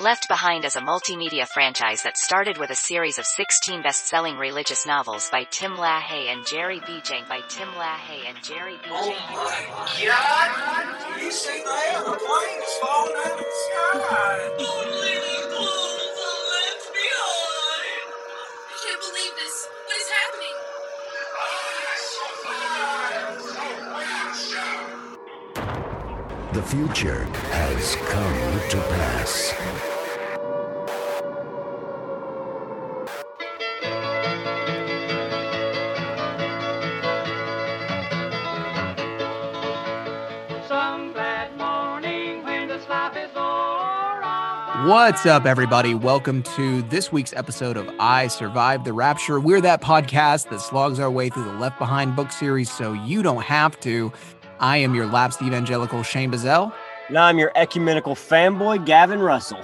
Left Behind is a multimedia franchise that started with a series of 16 best-selling religious novels by Tim LaHaye and Jerry Bejean by Tim LaHaye and Jerry Bejean. Oh my God! Do you see that? The plane is falling out of the sky. The future has come to pass. Some glad morning when the slop is o'er. What's up, everybody? Welcome to this week's episode of I Survived the Rapture. We're that podcast that slogs our way through the Left Behind book series so you don't have to. I am your lapsed evangelical Shane Bazell. Now I'm your ecumenical fanboy, Gavin Russell.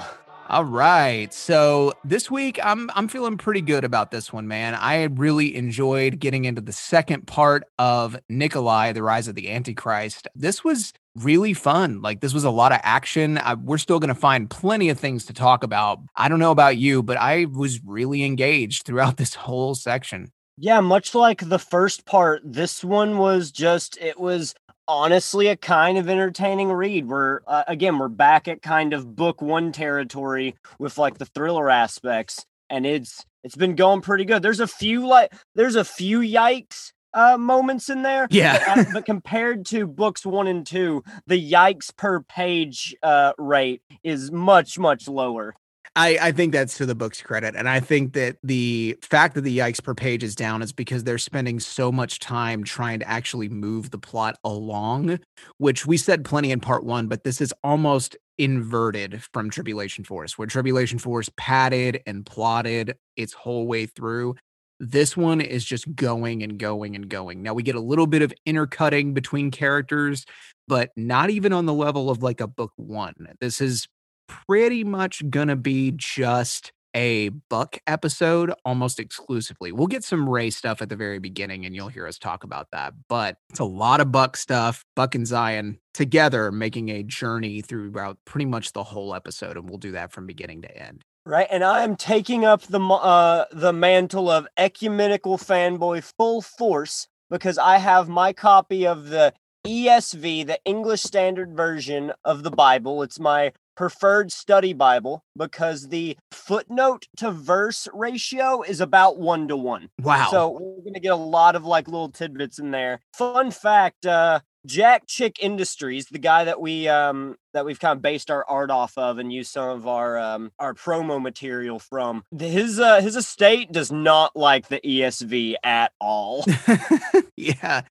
All right. So this week I'm I'm feeling pretty good about this one, man. I really enjoyed getting into the second part of Nicolae, the rise of the Antichrist. This was really fun. Like this was a lot of action. I, we're still going to find plenty of things to talk about. I don't know about you, but I was really engaged throughout this whole section. Yeah, much like the first part, this one was just, it was honestly a kind of entertaining read. We're, uh, again, we're back at kind of book one territory with like the thriller aspects, and it's, it's been going pretty good. There's a few like, there's a few yikes uh, moments in there. Yeah. but, uh, but compared to books one and two, the yikes per page uh, rate is much, much lower. I, I think that's to the book's credit. And I think that the fact that the yikes per page is down is because they're spending so much time trying to actually move the plot along, which we said plenty in part one, but this is almost inverted from Tribulation Force, where Tribulation Force padded and plotted its whole way through. This one is just going and going and going. Now we get a little bit of intercutting between characters, but not even on the level of like a book one. This is pretty much gonna be just a Buck episode almost exclusively. We'll get some Ray stuff at the very beginning and you'll hear us talk about that. But it's a lot of Buck stuff, Buck and Tsion together making a journey throughout pretty much the whole episode. And we'll do that from beginning to end. Right, and I am taking up the uh, the mantle of ecumenical fanboy full force because I have my copy of the ESV, the English Standard Version of the Bible. It's my preferred study Bible because the footnote to verse ratio is about one to one. Wow. So we're gonna get a lot of like little tidbits in there. Fun fact: uh, Jack Chick Industries, the guy that we um that we've kind of based our art off of and used some of our um our promo material from, his uh his estate does not like the ESV at all. yeah.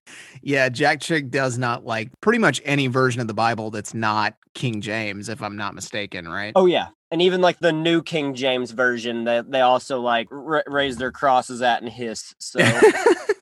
Yeah. Jack Chick does not like pretty much any version of the Bible that's not King James, if I'm not mistaken, right? oh yeah. And even like the new King James version, they they also like ra- raise their crosses at and hiss. So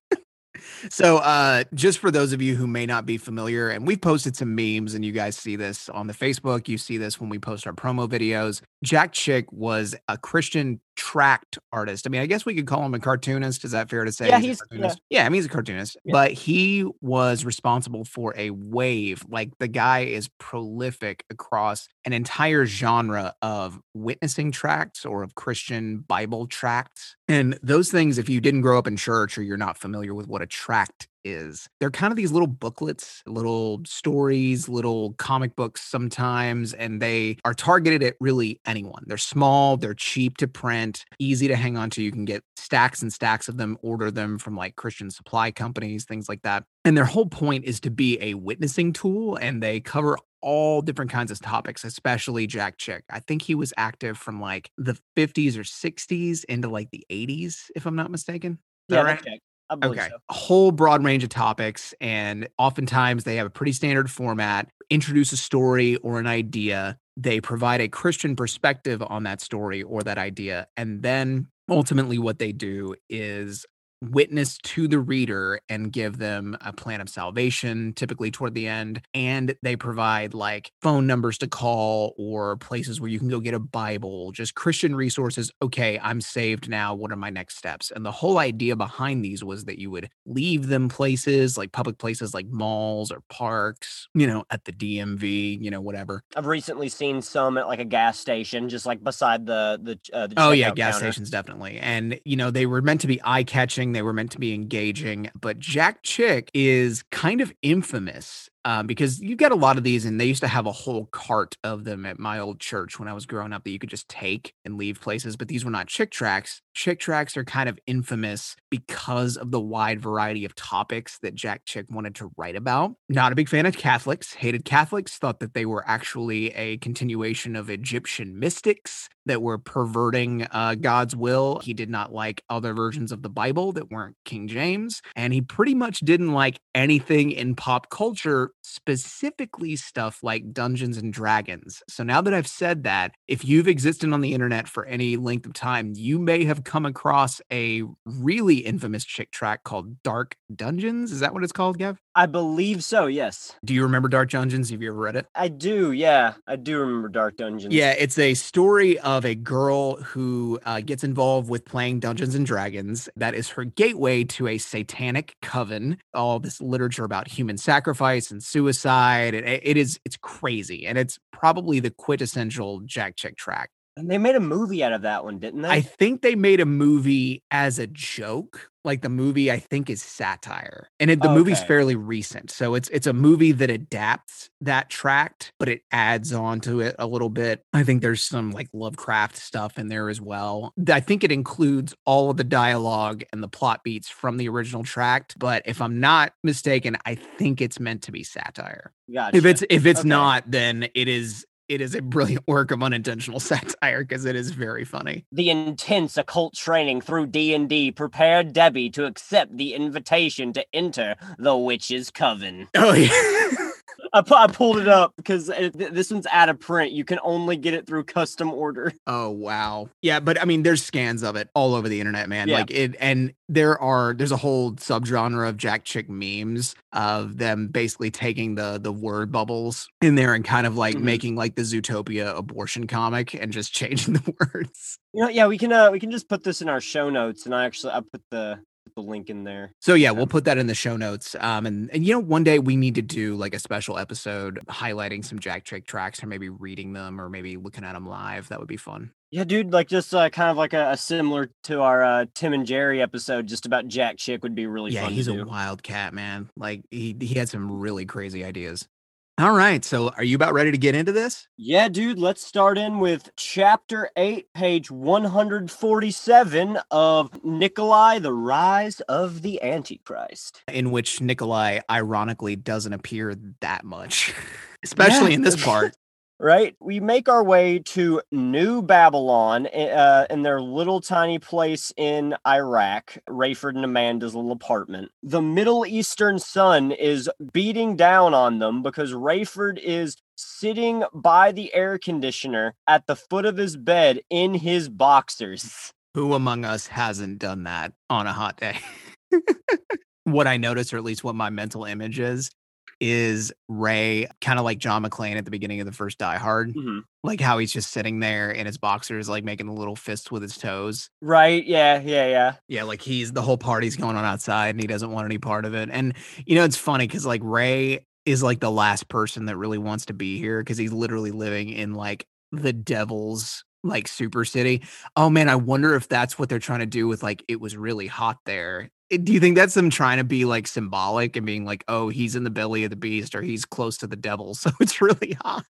so uh just for those of you who may not be familiar and we've posted some memes and you guys see this on the facebook you see this when we post our promo videos. Jack chick was a christian tract artist i mean i guess we could call him a cartoonist is that fair to say Yeah, a he's- cartoonist? yeah. i mean he's a cartoonist Yeah. but he was responsible for a wave like the guy is prolific across an entire genre of witnessing tracts or of christian bible tracts and those things if you didn't grow up in church or you're not familiar with what a tract is they're kind of these little booklets little stories little comic books sometimes and they are targeted at really anyone they're small they're cheap to print easy to hang on to you can get stacks and stacks of them order them from like christian supply companies things like that and their whole point is to be a witnessing tool and they cover all different kinds of topics, especially Jack Chick. I think he was active from like the 50s or 60s into like the 80s, if I'm not mistaken. Is yeah, right? Okay. I believe Okay. so. A whole broad range of topics. And oftentimes they have a pretty standard format, introduce a story or an idea. They provide a Christian perspective on that story or that idea. And then ultimately, what they do is witness to the reader and give them a plan of salvation, typically toward the end. And they provide like phone numbers to call or places where you can go get a Bible, just Christian resources. Okay, I'm saved now. What are my next steps? And the whole idea behind these was that you would leave them places like public places like malls or parks, you know, at the DMV, you know, whatever. I've recently seen some at like a gas station, just like beside the the. Uh, the Oh yeah, gas counter. stations definitely. And you know, they were meant to be eye-catching, they were meant to be engaging, but Jack Chick is kind of infamous um, because you get a lot of these, and they used to have a whole cart of them at my old church when I was growing up that you could just take and leave places. But these were not chick tracts. Chick tracts are kind of infamous because of the wide variety of topics that Jack Chick wanted to write about. Not a big fan of Catholics, hated Catholics, thought that they were actually a continuation of Egyptian mystics that were perverting uh, God's will. He did not like other versions of the Bible that weren't King James. And he pretty much didn't like anything in pop culture, specifically stuff like Dungeons and Dragons. So now that I've said that, if you've existed on the internet for any length of time, you may have come across a really infamous chick tract called Dark Dungeons. Is that what it's called, Gav? I believe so. Yes, Do you remember Dark Dungeons? Have you ever read it? I do. Yeah, I do remember Dark Dungeons. Yeah, it's a story of a girl who uh, gets involved with playing Dungeons and Dragons. That is her gateway to a satanic coven. All this literature about human sacrifice and suicide. It, it is it's crazy, and it's probably the quintessential Jack Chick tract. And they made a movie out of that one, didn't they? I think they made a movie as a joke. Like the movie, I think is satire, and it, the movie's fairly recent. So it's it's a movie that adapts that tract, but it adds on to it a little bit. I think there's some like Lovecraft stuff in there as well. I think it includes all of the dialogue and the plot beats from the original tract. But if I'm not mistaken, I think it's meant to be satire. Gotcha. If it's if it's Okay. not, then it is it is a brilliant work of unintentional satire because it is very funny. the intense occult training through D&D prepared Debbie to accept the invitation to enter the witch's coven. Oh yeah. I, pu- I pulled it up because it, th- this one's out of print. You can only get it through custom order. oh wow. Yeah, but I mean there's scans of it all over the internet, man. Yeah. Like it and there are there's a whole subgenre of Jack Chick memes of them basically taking the the word bubbles in there and kind of like Mhm. making like the Zootopia abortion comic and just changing the words. You know, yeah, we can uh we can just put this in our show notes, and I actually I put the the link in there. So yeah, we'll put that in the show notes. Um, and and you know, one day we need to do like a special episode highlighting some Jack Chick tracts, or maybe reading them, or maybe looking at them live. That would be fun. Yeah, dude, like just uh, kind of like a, a similar to our uh, Tim and Jerry episode, just about Jack Chick would be really yeah, fun he's to a do. wild cat, man. Like he he had some really crazy ideas. All right, so are you about ready to get into this? Yeah, dude, let's start in with chapter 8, page 147 of Nicolae, the Rise of the Antichrist. In which Nicolae ironically doesn't appear that much, especially Yeah. in this part. Right? We make our way to New Babylon uh, in their little tiny place in Iraq, Rayford and Amanda's little apartment. The Middle Eastern sun is beating down on them because Rayford is sitting by the air conditioner at the foot of his bed in his boxers. Who among us hasn't done that on a hot day? what I notice, or at least what my mental image is, is Ray kind of like John McClane at the beginning of the first Die Hard, Mhm. like how he's just sitting there in his boxers, like making the little fists with his toes. Right? Yeah, yeah, yeah. Yeah, like he's the whole party's going on outside and he doesn't want any part of it. And you know, it's funny because like Ray is like the last person that really wants to be here because he's literally living in like the devil's like super city. Oh man, I wonder if that's what they're trying to do with like it was really hot there. Eh, Do you think that's them trying to be like symbolic and being like, oh, he's in the belly of the beast or he's close to the devil, so it's really hot?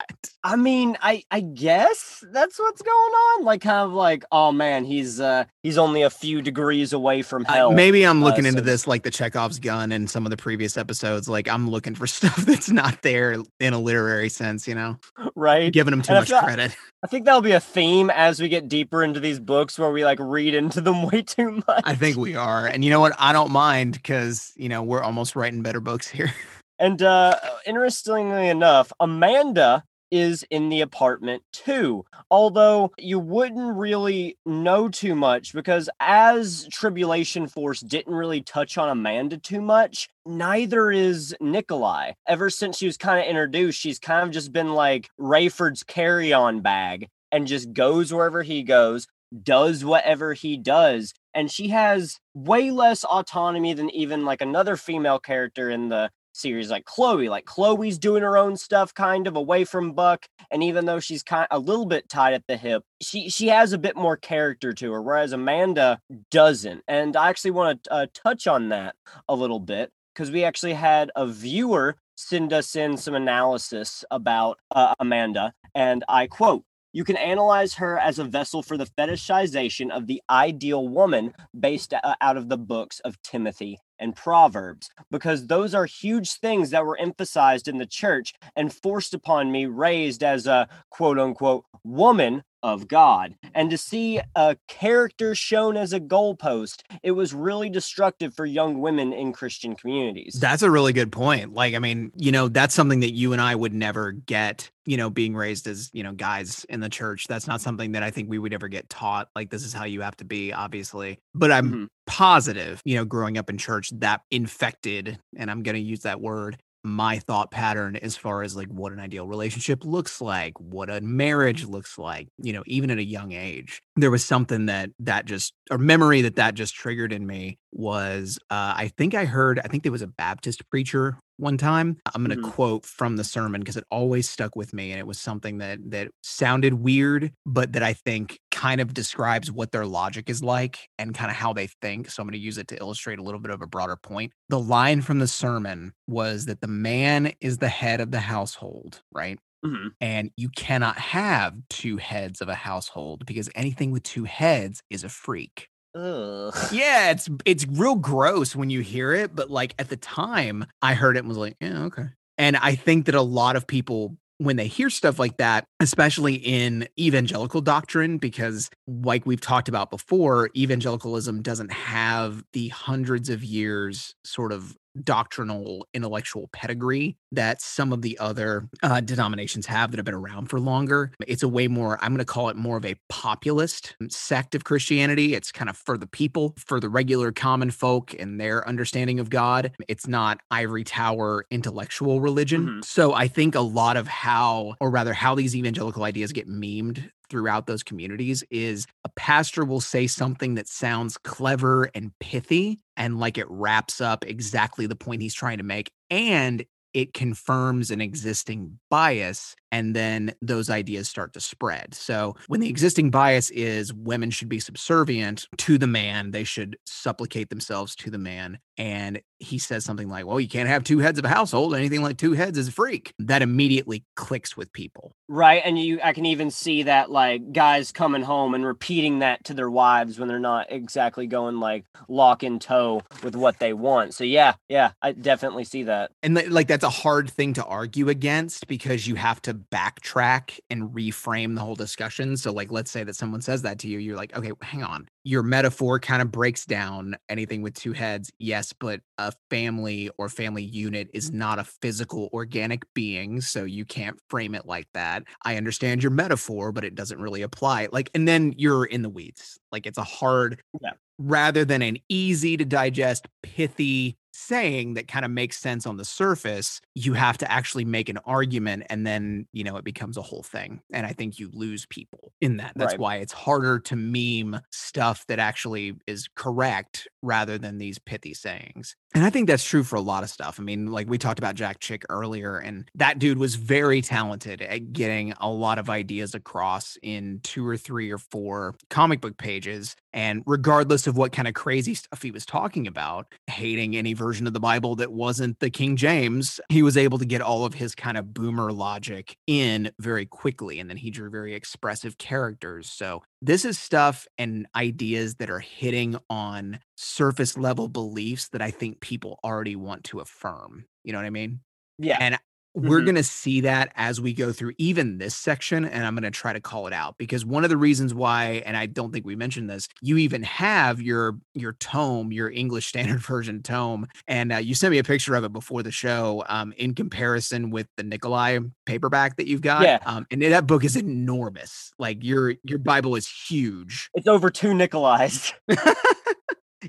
I mean, I I guess that's what's going on. Like kind of like, oh man, he's uh he's only a few degrees away from Uh, hell. maybe I'm uh, looking into so- this like the Chekhov's gun and some of the previous episodes. Like I'm looking for stuff that's not there in a literary sense, you know, right? giving them too And I much feel- credit. I think that'll be a theme as we get deeper into these books where we like read into them way too much. I think we are. And you know what? I don't mind because, you know, we're almost writing better books here. And uh interestingly enough, Amanda is in the apartment too. Although you wouldn't really know too much because as Tribulation Force didn't really touch on Amanda too much, neither is Nicolae. Ever since she was kind of introduced, she's kind of just been like Rayford's carry on bag and just goes wherever he goes, does whatever he does. And she has way less autonomy than even like another female character in the series like Chloe. Like Chloe's doing her own stuff kind of away from Buck and even though she's kind a little bit tied at the hip, she she has a bit more character to her whereas Amanda doesn't. And I actually want to uh, touch on that a little bit because we actually had a viewer send us in some analysis about uh, Amanda and I quote you can analyze her as a vessel for the fetishization of the ideal woman based uh, out of the books of Timothy and Proverbs, because those are huge things that were emphasized in the church and forced upon me, raised as a quote unquote woman of God. And to see a character shown as a goalpost, it was really destructive for young women in Christian communities. That's a really good point. Like, I mean, you know, that's something that you and I would never get, you know, being raised as, you know, guys in the church. That's not something that I think we would ever get taught. Like, this is how you have to be, obviously. But I'm Mhm. positive, you know, growing up in church, that infected, and I'm going to use that word, my thought pattern as far as like what an ideal relationship looks like, what a marriage looks like, you know, even at a young age. There was something that that just or memory that that just triggered in me was uh I think I heard I think there was a Baptist preacher one time. I'm going to Mhm. quote from the sermon because it always stuck with me and it was something that that sounded weird but that I think kind of describes what their logic is like and kind of how they think. So I'm going to use it to illustrate a little bit of a broader point. The line from the sermon was that the man is the head of the household, right? Mhm. And you cannot have two heads of a household because anything with two heads is a freak. Ugh. Yeah, it's it's real gross when you hear it, but like at the time I heard it and was like, yeah, okay. And I think that a lot of people when they hear stuff like that, especially in evangelical doctrine, because like we've talked about before, evangelicalism doesn't have the hundreds of years sort of doctrinal intellectual pedigree that some of the other uh, denominations have that have been around for longer. It's a way more, I'm going to call it more of a populist sect of Christianity. It's kind of for the people, for the regular common folk and their understanding of God. It's not ivory tower intellectual religion. Mhm. So I think a lot of how, or rather, how these evangelical ideas get memed throughout those communities is a pastor will say something that sounds clever and pithy and like it wraps up exactly the point he's trying to make and it confirms an existing bias and then those ideas start to spread. So when the existing bias is women should be subservient to the man, they should supplicate themselves to the man and he says something like, "Well, you can't have two heads of a household. Anything like two heads is a freak." That immediately clicks with people. Right, and you I can even see that like guys coming home and repeating that to their wives when they're not exactly going like lock in toe with what they want. So yeah, yeah, I definitely see that. And like that's a hard thing to argue against because you have to backtrack and reframe the whole discussion. So like let's say that someone says that to you, you're like, "Okay, hang on. Your metaphor kind of breaks down anything with two heads. Yes, but a family or family unit is mm-hmm. not a physical organic being, so you can't frame it like that. I understand your metaphor, but it doesn't really apply." Like and then you're in the weeds. Like it's a hard Yeah. rather than an easy to digest pithy saying that kind of makes sense on the surface you have to actually make an argument and then you know it becomes a whole thing and i think you lose people in that that's Right. why it's harder to meme stuff that actually is correct rather than these pithy sayings and i think that's true for a lot of stuff i mean like we talked about jack chick earlier and that dude was very talented at getting a lot of ideas across in two or three or four comic book pages and regardless of what kind of crazy stuff he was talking about, hating any version of the Bible that wasn't the King James, he was able to get all of his kind of boomer logic in very quickly. And then he drew very expressive characters. So this is stuff and ideas that are hitting on surface level beliefs that I think people already want to affirm. You know what I mean? Yeah. And we're Mhm. going to see that as we go through even this section and i'm going to try to call it out because one of the reasons why and i don't think we mentioned this you even have your your tome your english standard version tome and uh, you sent me a picture of it before the show um, in comparison with the nicolae paperback that you've got Yeah. um, and that book is enormous like your your bible is huge It's over two Nicolaes.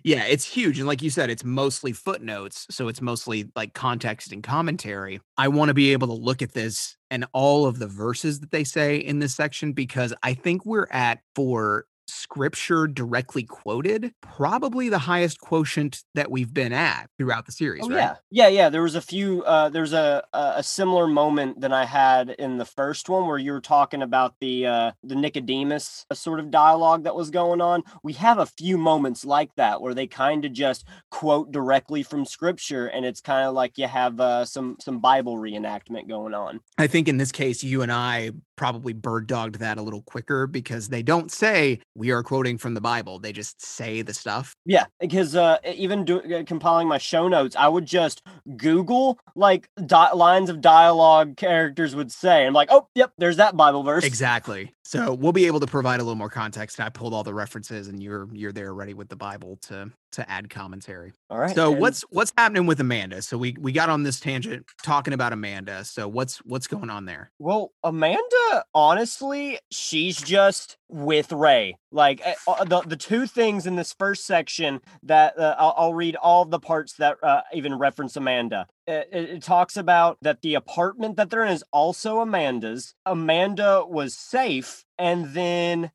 yeah, it's huge. And like you said, it's mostly footnotes. So it's mostly like context and commentary. I want to be able to look at this and all of the verses that they say in this section because I think we're at for scripture directly quoted, probably the highest quotient that we've been at throughout the series. Oh right? yeah, yeah, yeah. There was a few. Uh, there's a, a similar moment than I had in the first one where you were talking about the uh, the Nicodemus uh, sort of dialogue that was going on. We have a few moments like that where they kind of just quote directly from scripture, and it's kind of like you have uh, some some Bible reenactment going on. I think in this case, you and I probably bird dogged that a little quicker because they don't say we are quoting from the Bible. They just say the stuff. Yeah, because uh, even do, uh, compiling my show notes, I would just Google like di- lines of dialogue characters would say. I'm like, oh, yep, there's that Bible verse. Exactly. So we'll be able to provide a little more context. I pulled all the references, and you're you're there ready with the Bible to to add commentary. All right. So and- what's what's happening with Amanda? So we we got on this tangent talking about Amanda. So what's what's going on there? Well, Amanda, honestly, she's just with Ray. Like eh, uh, the the two things in this first section that uh, I'll, I'll read all the parts that uh, even reference Amanda. It, it, it talks about that the apartment that they're in is also Amanda's. Amanda was safe, and then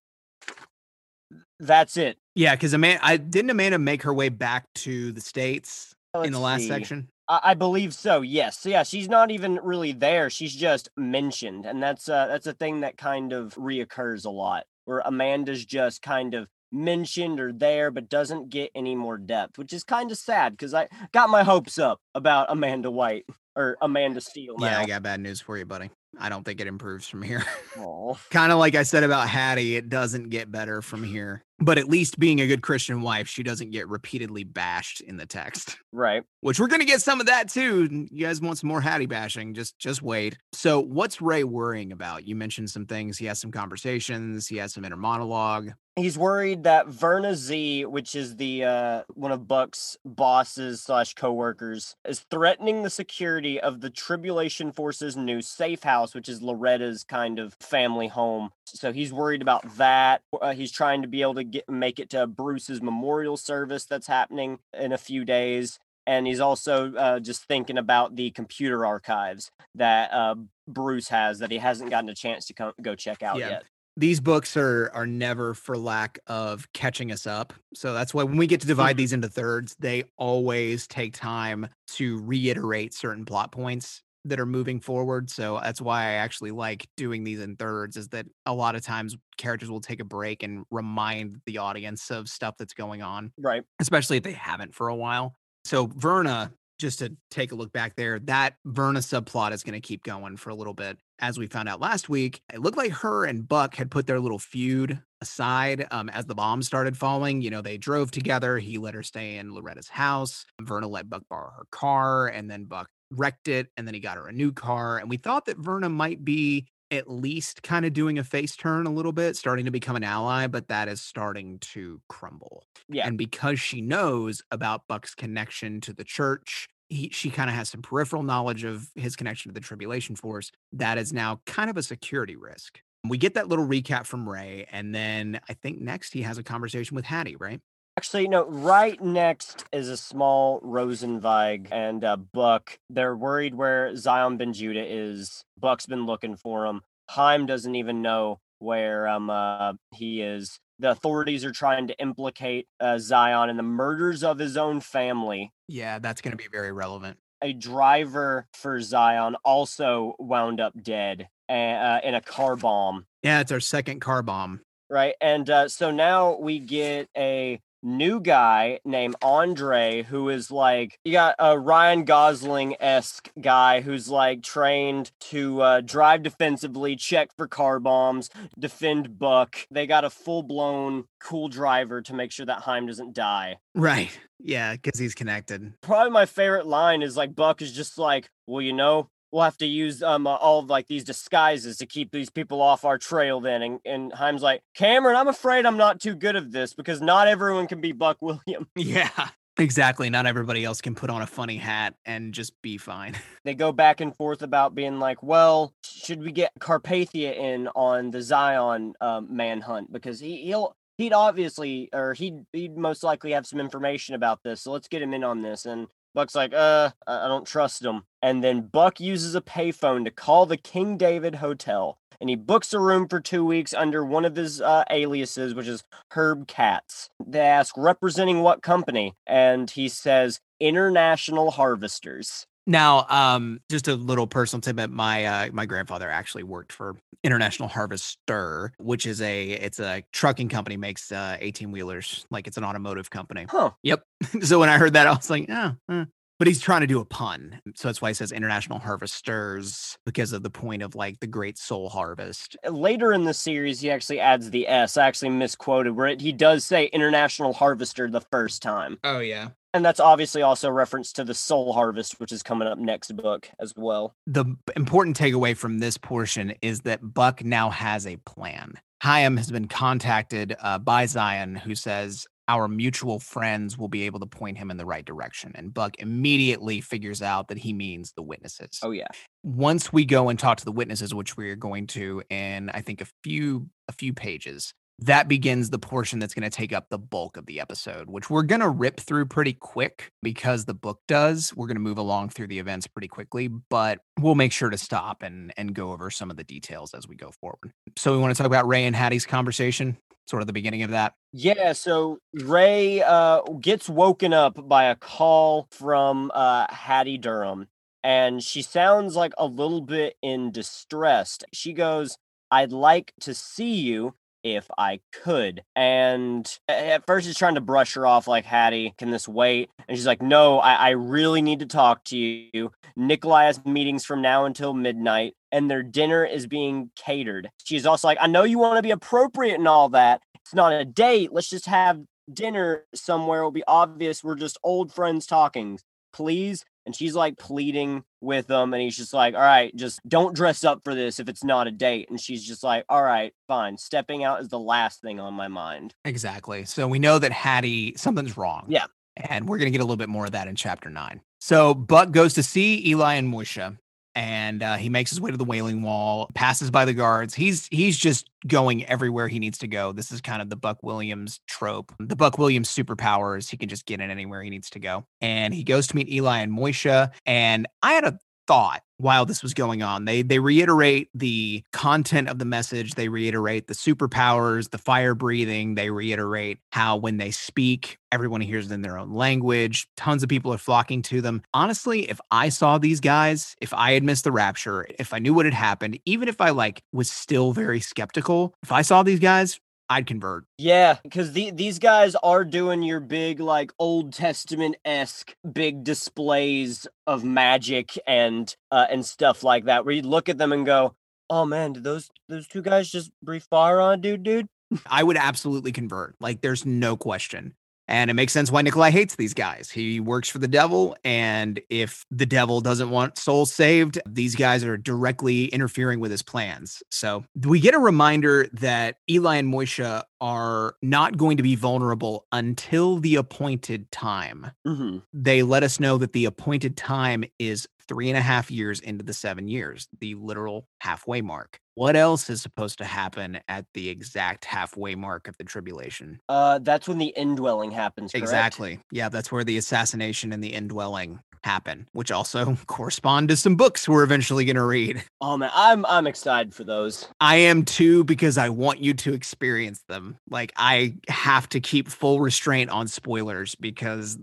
that's it. Yeah, because Amanda, I didn't Amanda make her way back to the states in Let's the last see. section. I, I believe so. Yes. So yeah, she's not even really there. She's just mentioned, and that's uh that's a thing that kind of reoccurs a lot, where Amanda's just kind of mentioned or there, but doesn't get any more depth, which is kind of sad because I got my hopes up about Amanda White or Amanda Steele. Yeah. I got bad news for you, buddy. I don't think it improves from here. Kind of like I said about Hattie, it doesn't get better from here. But at least being a good Christian wife, she doesn't get repeatedly bashed in the text. Right. Which we're gonna get some of that too. You guys want some more Hattie bashing? Just just wait. So what's Ray worrying about? You mentioned some things. He has some conversations. He has some inner monologue. He's worried that Verna Zee, which is the uh, one of Buck's bosses slash coworkers, is threatening the security of the Tribulation Force's new safe house, which is Loretta's kind of family home. So he's worried about that. Uh, he's trying to be able to get make it to Bruce's memorial service that's happening in a few days. And he's also uh, just thinking about the computer archives that uh, Bruce has that he hasn't gotten a chance to come, go check out Yeah. yet. These books are are never for lack of catching us up. So that's why when we get to divide these into thirds, they always take time to reiterate certain plot points that are moving forward. So that's why I actually like doing these in thirds is that a lot of times characters will take a break and remind the audience of stuff that's going on, Right. especially if they haven't for a while. So Verna, just to take a look back there, that Verna subplot is going to keep going for a little bit. As we found out last week, it looked like her and Buck had put their little feud aside um, as the bombs started falling. You know, they drove together. He let her stay in Loretta's house. Verna let Buck borrow her car, and then Buck wrecked it. And then he got her a new car. And we thought that Verna might be at least kind of doing a face turn a little bit, starting to become an ally, but that is starting to crumble. Yeah. And because she knows about Buck's connection to the church, he, she kind of has some peripheral knowledge of his connection to the Tribulation Force. That is now kind of a security risk. We get that little recap from Ray, and then I think next he has a conversation with Hattie, right? Actually, no, right next is a Chaim Rosenzweig and uh, Buck. They're worried where Tsion Ben Judah is. Buck's been looking for him. Chaim doesn't even know where um uh, he is. The authorities are trying to implicate uh, Tsion in the murders of his own family. Yeah, that's going to be very relevant. A driver for Tsion also wound up dead uh, in a car bomb Yeah, it's our second car bomb. right? And uh, so now we get a new guy named Andre who is like you got a Ryan Gosling esque guy who's like trained to uh, drive defensively, check for car bombs, defend Buck. They got a full blown cool driver to make sure that Chaim doesn't die. Right. Yeah, because he's connected. Probably my favorite line is like Buck is just like, well, you know, we'll have to use um uh, all of like these disguises to keep these people off our trail then and, and Chaim's like Cameron I'm afraid I'm not too good at this because not everyone can be Buck William Yeah. Exactly. Not everybody else can put on a funny hat and just be fine. they go back and forth about being like well should we get Carpathia in on the Tsion um, manhunt because he, he'll he'd obviously or he'd he'd most likely have some information about this so let's get him in on this and Buck's like, uh, I don't trust him. And then Buck uses a payphone to call the King David Hotel. And he books a room for two weeks under one of his uh, aliases, which is Herb Katz. They ask, representing what company? And he says, International Harvesters. Now, um, just a little personal tidbit. My uh, my grandfather actually worked for International Harvester, which is a it's a trucking company makes uh, eighteen wheelers, like it's an automotive company. Huh. Yep. so when I heard that, I was like, oh, eh. but he's trying to do a pun, so that's why he says International Harvesters because of the point of like the Great Soul Harvest. Later in the series, he actually adds the S. I actually misquoted where it, he does say International Harvester the first time. Oh yeah. And that's obviously also a reference to the Soul Harvest, which is coming up next book as well. the important takeaway from this portion is that Buck now has a plan. Chaim has been contacted uh, by Tsion, who says our mutual friends will be able to point him in the right direction. And Buck immediately figures out that he means the witnesses. Oh, yeah. Once we go and talk to the witnesses, which we are going to in I think a few a few pages, that begins the portion that's going to take up the bulk of the episode, which we're going to rip through pretty quick because the book does. We're going to move along through the events pretty quickly, but we'll make sure to stop and and go over some of the details as we go forward. So we want to talk about Ray and Hattie's conversation, sort of the beginning of that. Yeah, so Ray uh, gets woken up by a call from uh, Hattie Durham, and she sounds like a little bit in distress. She goes, I'd like to see you if I could. And at first, he's trying to brush her off, like, Hattie, can this wait? And she's like, No, I, I really need to talk to you. Nicolae has meetings from now until midnight, and their dinner is being catered. She's also like, I know you want to be appropriate and all that. It's not a date. Let's just have dinner somewhere. It'll be obvious we're just old friends talking. Please. And she's like pleading with him, and he's just like, All right, just don't dress up for this if it's not a date. And she's just like, All right, fine. Stepping out is the last thing on my mind. Exactly. So we know that Hattie, something's wrong. Yeah. And we're going to get a little bit more of that in chapter nine. So Buck goes to see Eli and Moishe, and uh, he makes his way to the Wailing Wall, passes by the guards. He's he's just going everywhere he needs to go. This is kind of the Buck Williams trope. The Buck Williams superpowers. He can just get in anywhere he needs to go. And he goes to meet Eli and Moishe. And I had a thought while this was going on. They they reiterate the content of the message. They reiterate the superpowers, the fire breathing. They reiterate how when they speak, everyone hears it in their own language. Tons of people are flocking to them. Honestly, if I saw these guys, if I had missed the rapture, if I knew what had happened, even if I like was still very skeptical, if I saw these guys, I'd convert. Yeah, because the, these guys are doing your big, like, Old Testament esque big displays of magic and uh, and stuff like that, where you look at them and go, "Oh man, did those those two guys just breathe fire on dude, dude?" I would absolutely convert. Like, there's no question. And it makes sense why Nicolae hates these guys. He works for the devil. And if the devil doesn't want souls saved, these guys are directly interfering with his plans. So we get a reminder that Eli and Moishe are not going to be vulnerable until the appointed time. Mm-hmm. They let us know that the appointed time is three and a half years into the seven years, the literal halfway mark. What else is supposed to happen at the exact halfway mark of the tribulation? Uh, that's when the indwelling happens. Correct? Exactly. Yeah, that's where the assassination and the indwelling happen, which also correspond to some books we're eventually going to read. Oh man, I'm I'm excited for those. I am too because I want you to experience them. Like I have to keep full restraint on spoilers because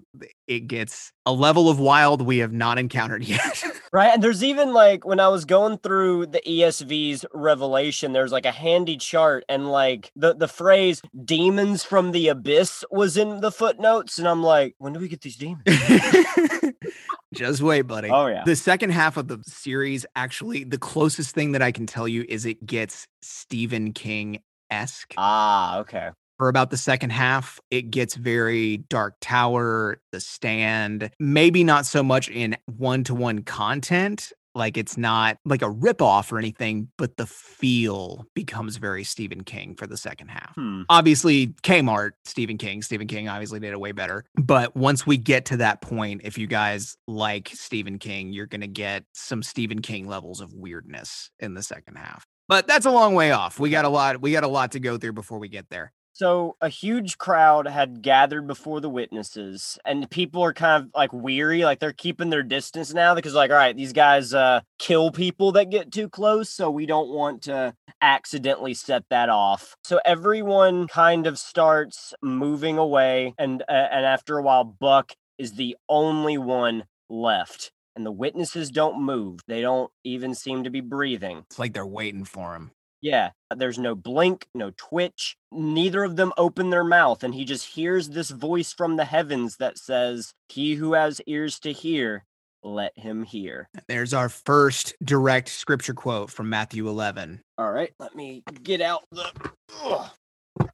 it gets a level of wild we have not encountered yet. Right, and there's even like when I was going through the ESV's Revelation, there's like a handy chart, and like the the phrase "demons from the abyss" was in the footnotes, and I'm like, when do we get these demons? Just wait, buddy. Oh yeah, The second half of the series, actually, the closest thing that I can tell you is it gets Stephen King esque. ah, okay. For about the second half, it gets very Dark Tower, The Stand, maybe not so much in one to one content, Like it's not like a ripoff or anything, but the feel becomes very Stephen King for the second half. Hmm. Obviously, Kmart, Stephen King. Stephen King obviously did it way better. But once we get to that point, if you guys like Stephen King, you're going to get some Stephen King levels of weirdness in the second half. But that's a long way off. We got a lot we got a lot to go through before we get there. So a huge crowd had gathered before the witnesses, and people are kind of like weary, like they're keeping their distance now because, like, all right, these guys uh, kill people that get too close, so we don't want to accidentally set that off. So everyone kind of starts moving away, and uh, and after a while, Buck is the only one left, and the witnesses don't move. They don't even seem to be breathing. It's like they're waiting for him. Yeah, there's no blink, no twitch. Neither of them open their mouth, and he just hears this voice from the heavens that says, He who has ears to hear, let him hear. There's our first direct scripture quote from Matthew 11. All right, let me get out the.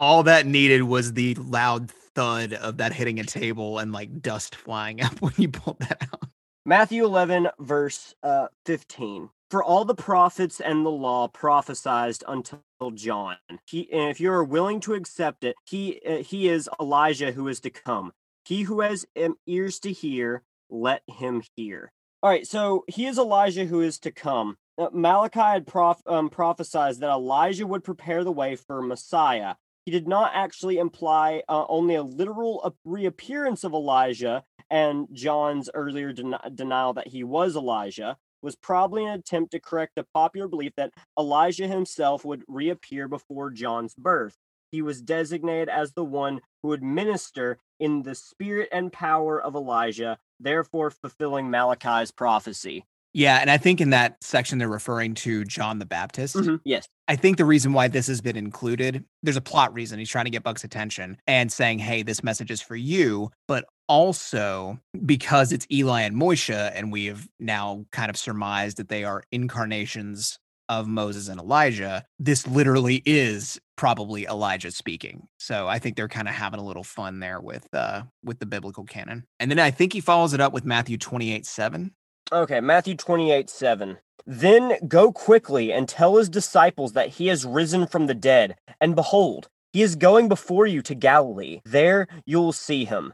All that needed was the loud thud of that hitting a table and like dust flying up when you pulled that out. Matthew 11, verse uh, 15. For all the prophets and the law prophesied until John. He, and if you are willing to accept it, he uh, he is Elijah who is to come. He who has ears to hear, let him hear. All right, so he is Elijah who is to come. Uh, Malachi had prof, um, prophesied that Elijah would prepare the way for Messiah. He did not actually imply uh, only a literal reappearance of Elijah and John's earlier den- denial that he was Elijah was probably an attempt to correct the popular belief that Elijah himself would reappear before John's birth. He was designated as the one who would minister in the spirit and power of Elijah, therefore fulfilling Malachi's prophecy. Yeah, and I think in that section they're referring to John the Baptist. Mm-hmm. Yes. I think the reason why this has been included, there's a plot reason. He's trying to get Buck's attention and saying, hey, this message is for you. But also because it's Eli and Moishe, and we have now kind of surmised that they are incarnations of Moses and Elijah, this literally is probably Elijah speaking. So I think they're kind of having a little fun there with uh with the biblical canon. And then I think he follows it up with Matthew 28, 7. Okay, Matthew 28 7. Then go quickly and tell his disciples that he has risen from the dead. And behold, he is going before you to Galilee. There you will see him.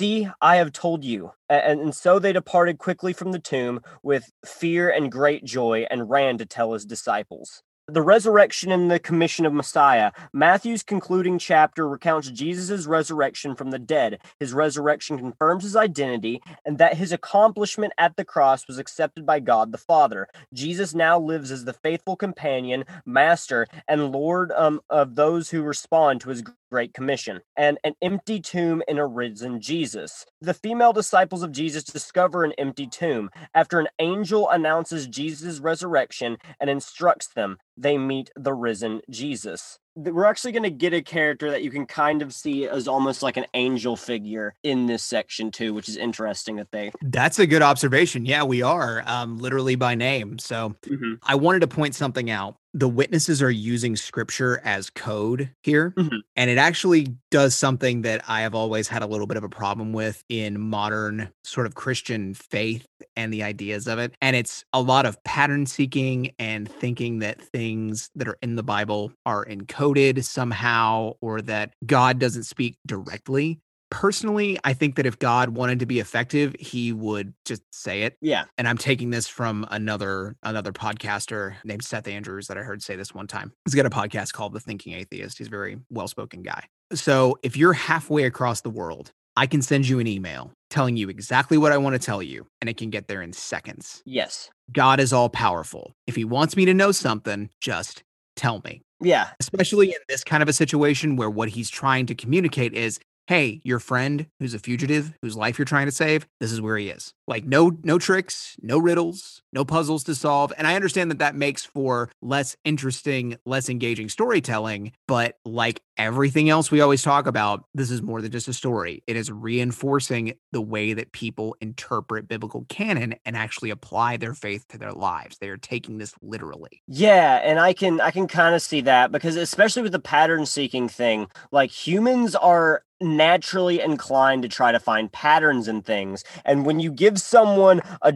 See, I have told you. And, and so they departed quickly from the tomb with fear and great joy and ran to tell his disciples. The resurrection and the commission of Messiah. Matthew's concluding chapter recounts Jesus' resurrection from the dead. His resurrection confirms his identity and that his accomplishment at the cross was accepted by God the Father. Jesus now lives as the faithful companion, master, and Lord um, of those who respond to his Great Commission, and an empty tomb and a risen Jesus. The female disciples of Jesus discover an empty tomb. After an angel announces Jesus' resurrection and instructs them, they meet the risen Jesus. We're actually going to get a character that you can kind of see as almost like an angel figure in this section too, which is interesting that they. That's a good observation. Yeah, we are um, literally by name. So I wanted to point something out. The witnesses are using scripture as code here. Mhm. And it actually does something that I have always had a little bit of a problem with in modern sort of Christian faith and the ideas of it. And it's a lot of pattern seeking and thinking that things that are in the Bible are encoded somehow or that God doesn't speak directly. Personally, I think that if God wanted to be effective, he would just say it Yeah. and I'm taking this from another another podcaster named Seth Andrews that I heard say this one time. He's got a podcast called The Thinking Atheist. He's a very well-spoken guy. So if you're halfway across the world, I can send you an email telling you exactly what I want to tell you, and it can get there in seconds. Yes. God is all powerful. If he wants me to know something, just tell me. Yeah. Especially in this kind of a situation where what he's trying to communicate is hey, your friend who's a fugitive, whose life you're trying to save, this is where he is. Like no no tricks, no riddles, no puzzles to solve. And I understand that that makes for less interesting, less engaging storytelling, but like everything else we always talk about, this is more than just a story. It is reinforcing the way that people interpret biblical canon and actually apply their faith to their lives. They are taking this literally. Yeah, and I can I can kind of see that because especially with the pattern seeking thing, like humans are naturally inclined to try to find patterns in things. And when you give someone a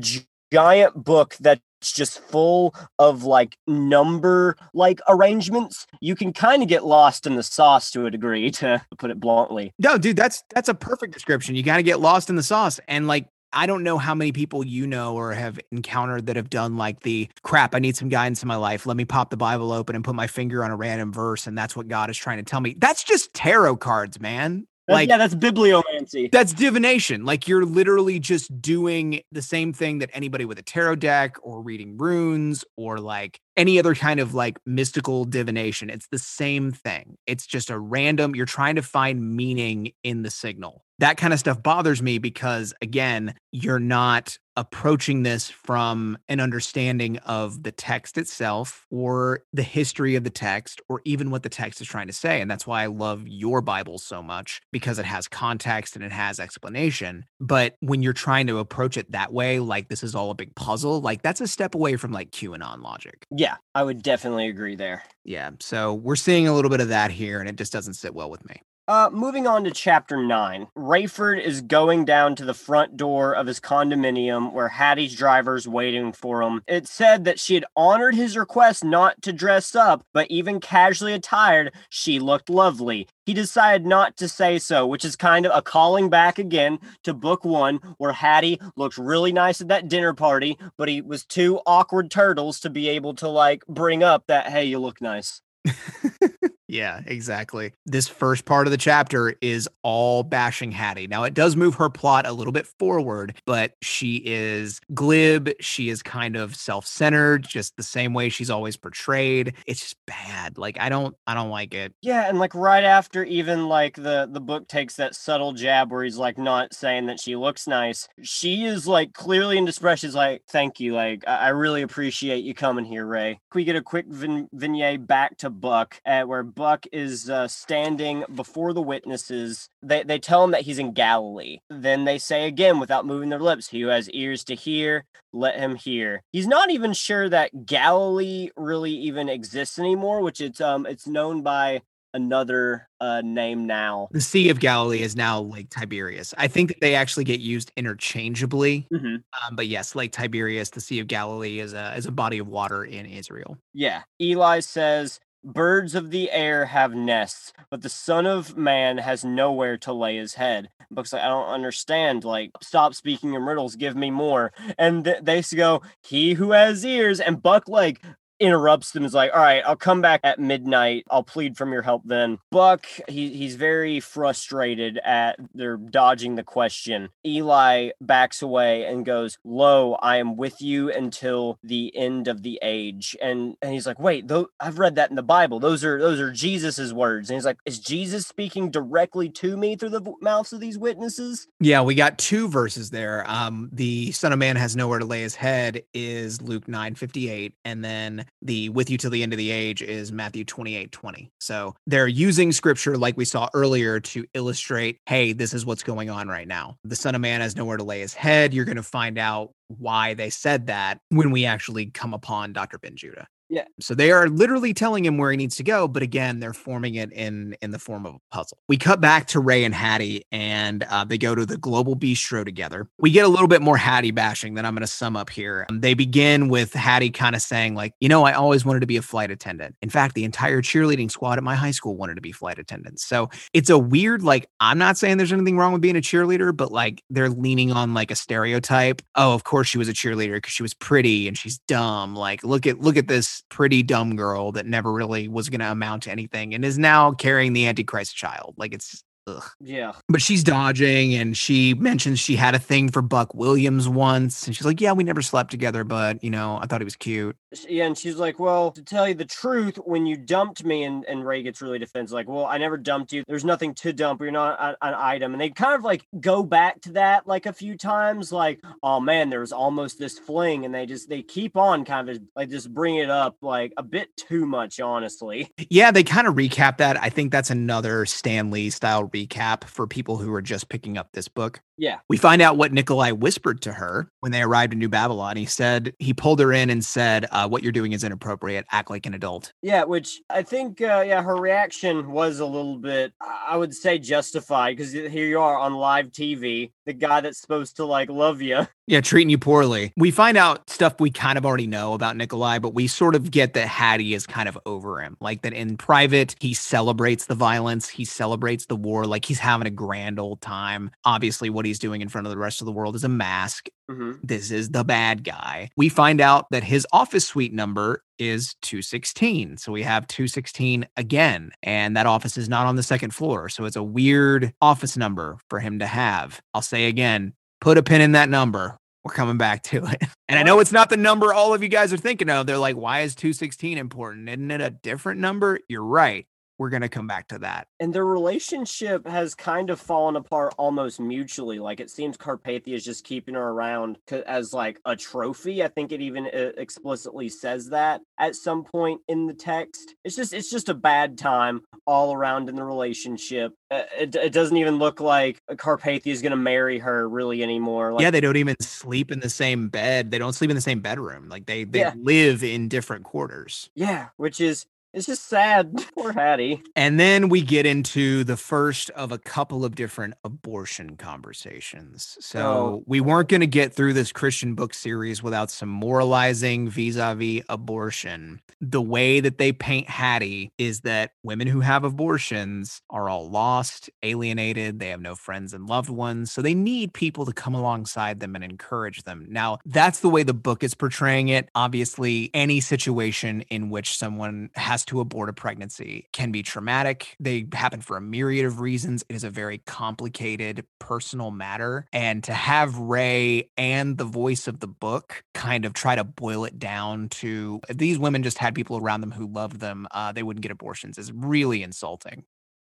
giant book that's just full of like number like arrangements, you can kind of get lost in the sauce to a degree, to put it bluntly. No, dude, that's that's a perfect description. You got to get lost in the sauce and like I don't know how many people you know or have encountered that have done like the crap, I need some guidance in my life. Let me pop the Bible open and put my finger on a random verse and that's what God is trying to tell me. That's just tarot cards, man. That's- Like yeah, that's bibliomancy. that's divination. Like you're literally just doing the same thing that anybody with a tarot deck or reading runes or like any other kind of like mystical divination. It's the same thing. It's just a random, you're trying to find meaning in the signal. That kind of stuff bothers me because, again, you're not approaching this from an understanding of the text itself or the history of the text or even what the text is trying to say. And that's why I love your Bible so much because it has context and it has explanation. But when you're trying to approach it that way, like this is all a big puzzle, like that's a step away from like QAnon logic. Yeah, I would definitely agree there. Yeah. So we're seeing a little bit of that here and it just doesn't sit well with me. Uh, moving on to chapter 9. Rayford is going down to the front door of his condominium where Hattie's driver is waiting for him. It said that she had honored his request not to dress up, but even casually attired, she looked lovely. He decided not to say so, which is kind of a calling back again to book one, where Hattie looked really nice at that dinner party, but he was too awkward turtles to be able to like bring up that, hey, you look nice. Yeah, exactly. This first part of the chapter is all bashing Hattie. Now, it does move her plot a little bit forward, but she is glib. She is kind of self-centered, just the same way she's always portrayed. It's just bad. Like I don't I don't like it. Yeah, and like right after even like the the book takes that subtle jab where he's like not saying that she looks nice, she is like clearly in distress. She's like, "Thank you, like I, I really appreciate you coming here, Ray." Can We get a quick vin- vignette back to Buck, at where Buck is uh, standing before the witnesses. They they tell him that he's in Galilee. Then they say again, without moving their lips, "He who has ears to hear, let him hear." He's not even sure that Galilee really even exists anymore, which it's um it's known by another uh name now. The Sea of Galilee is now Lake Tiberias. I think that they actually get used interchangeably. Mm-hmm. Um, but yes, Lake Tiberias, the Sea of Galilee is a is a body of water in Israel. Yeah. Eli says, Birds of the air have nests, but the Son of Man has nowhere to lay his head. Buck's like, I don't understand. Like, stop speaking in riddles, give me more. And th- they go, He who has ears. And Buck, like, interrupts them is like all right i'll come back at midnight. I'll plead from your help then. Buck he, he's very frustrated at their dodging the question. Eli backs away and goes lo i am with you until the end of the age. And and he's like wait though i've read that in the bible. Those are those are jesus's words. And he's like is jesus speaking directly to me through the v- mouths of these witnesses? Yeah, we got two verses there. Um, the Son of Man has nowhere to lay his head is Luke 9 58, and then the with you till the end of the age is Matthew 28 20. So they're using scripture like we saw earlier to illustrate, hey, this is what's going on right now. The Son of Man has nowhere to lay his head. You're going to find out why they said that when we actually come upon Dr. Ben Judah. Yeah. So they are literally telling him where he needs to go, but again, they're forming it in in the form of a puzzle. We cut back to Ray and Hattie, and uh, they go to the Global Bistro together. We get a little bit more Hattie bashing that I'm going to sum up here. Um, they begin with Hattie kind of saying, like, you know, I always wanted to be a flight attendant. In fact, the entire cheerleading squad at my high school wanted to be flight attendants. So it's a weird, like, I'm not saying there's anything wrong with being a cheerleader, but like they're leaning on like a stereotype. Oh, of course she was a cheerleader because she was pretty and she's dumb. Like, look at look at this pretty dumb girl that never really was going to amount to anything and is now carrying the Antichrist child. Like, it's ugh. yeah But she's dodging and she mentions she had a thing for Buck Williams once. And she's like, Yeah, we never slept together, but you know, I thought he was cute. Yeah, and she's like, "Well, to tell you the truth, when you dumped me," and, and Ray gets really defensive, like, "Well, I never dumped you. There's nothing to dump. You're not a- an item." And they kind of like go back to that like a few times, like, "Oh man, there was almost this fling," and they just they keep on kind of like just bring it up like a bit too much, honestly. Yeah, they kind of recap that. I think that's another Stan Lee style recap for people who are just picking up this book. Yeah. We find out what Nicolae whispered to her when they arrived in New Babylon. He said, he pulled her in and said, uh, What you're doing is inappropriate. Act like an adult. Yeah, which I think, uh, yeah, her reaction was a little bit, I would say, justified because here you are on live TV, the guy that's supposed to like love you. Yeah, treating you poorly. We find out stuff we kind of already know about Nicolae, but we sort of get that Hattie is kind of over him. Like that in private, he celebrates the violence, he celebrates the war, like he's having a grand old time. Obviously, what he's doing in front of the rest of the world is a mask. Mm-hmm. This is the bad guy. We find out that his office suite number is 216. So we have 216 again, and that office is not on the second floor. So it's a weird office number for him to have. I'll say again, put a pin in that number. We're coming back to it. And I know it's not the number all of you guys are thinking of. They're like, why is 216 important? Isn't it a different number? You're right. We're going to come back to that. And their relationship has kind of fallen apart almost mutually. Like it seems Carpathia is just keeping her around as like a trophy. I think it even uh, explicitly says that at some point in the text. It's just it's just a bad time all around in the relationship. Uh, it, it doesn't even look like Carpathia is going to marry her really anymore. Like, yeah, they don't even sleep in the same bed. They don't sleep in the same bedroom. Like they they Yeah. live in different quarters. yeah, which is it's just sad. Poor Hattie. And then we get into the first of a couple of different abortion conversations. So Oh. we weren't going to get through this Christian book series without some moralizing vis a vis abortion. The way that they paint Hattie is that women who have abortions are all lost, alienated, they have no friends and loved ones. So they need people to come alongside them and encourage them. Now, that's the way the book is portraying it. Obviously, any situation in which someone has to abort a pregnancy can be traumatic. They happen for a myriad of reasons. It is a very complicated personal matter. And to have Ray and the voice of the book kind of try to boil it down to these women just had people around them who loved them, uh, they wouldn't get abortions is really insulting.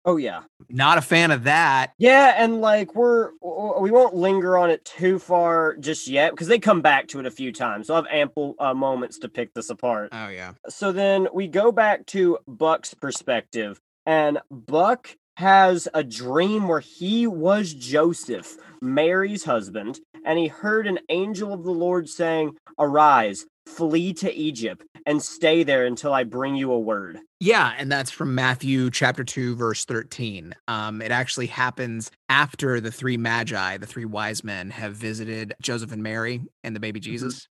Oh yeah. Not a fan of that. Yeah, and like we're we won't linger on it too far just yet because they come back to it a few times. So I have ample uh, moments to pick this apart. Oh, yeah. So then we go back to Buck's perspective, and Buck has a dream where he was Joseph, Mary's husband, and he heard an angel of the Lord saying, Arise, flee to Egypt, and stay there until I bring you a word. Yeah, and that's from Matthew chapter 2 verse 13. Um it actually happens after the three magi, the three wise men have visited Joseph and Mary and the baby Jesus.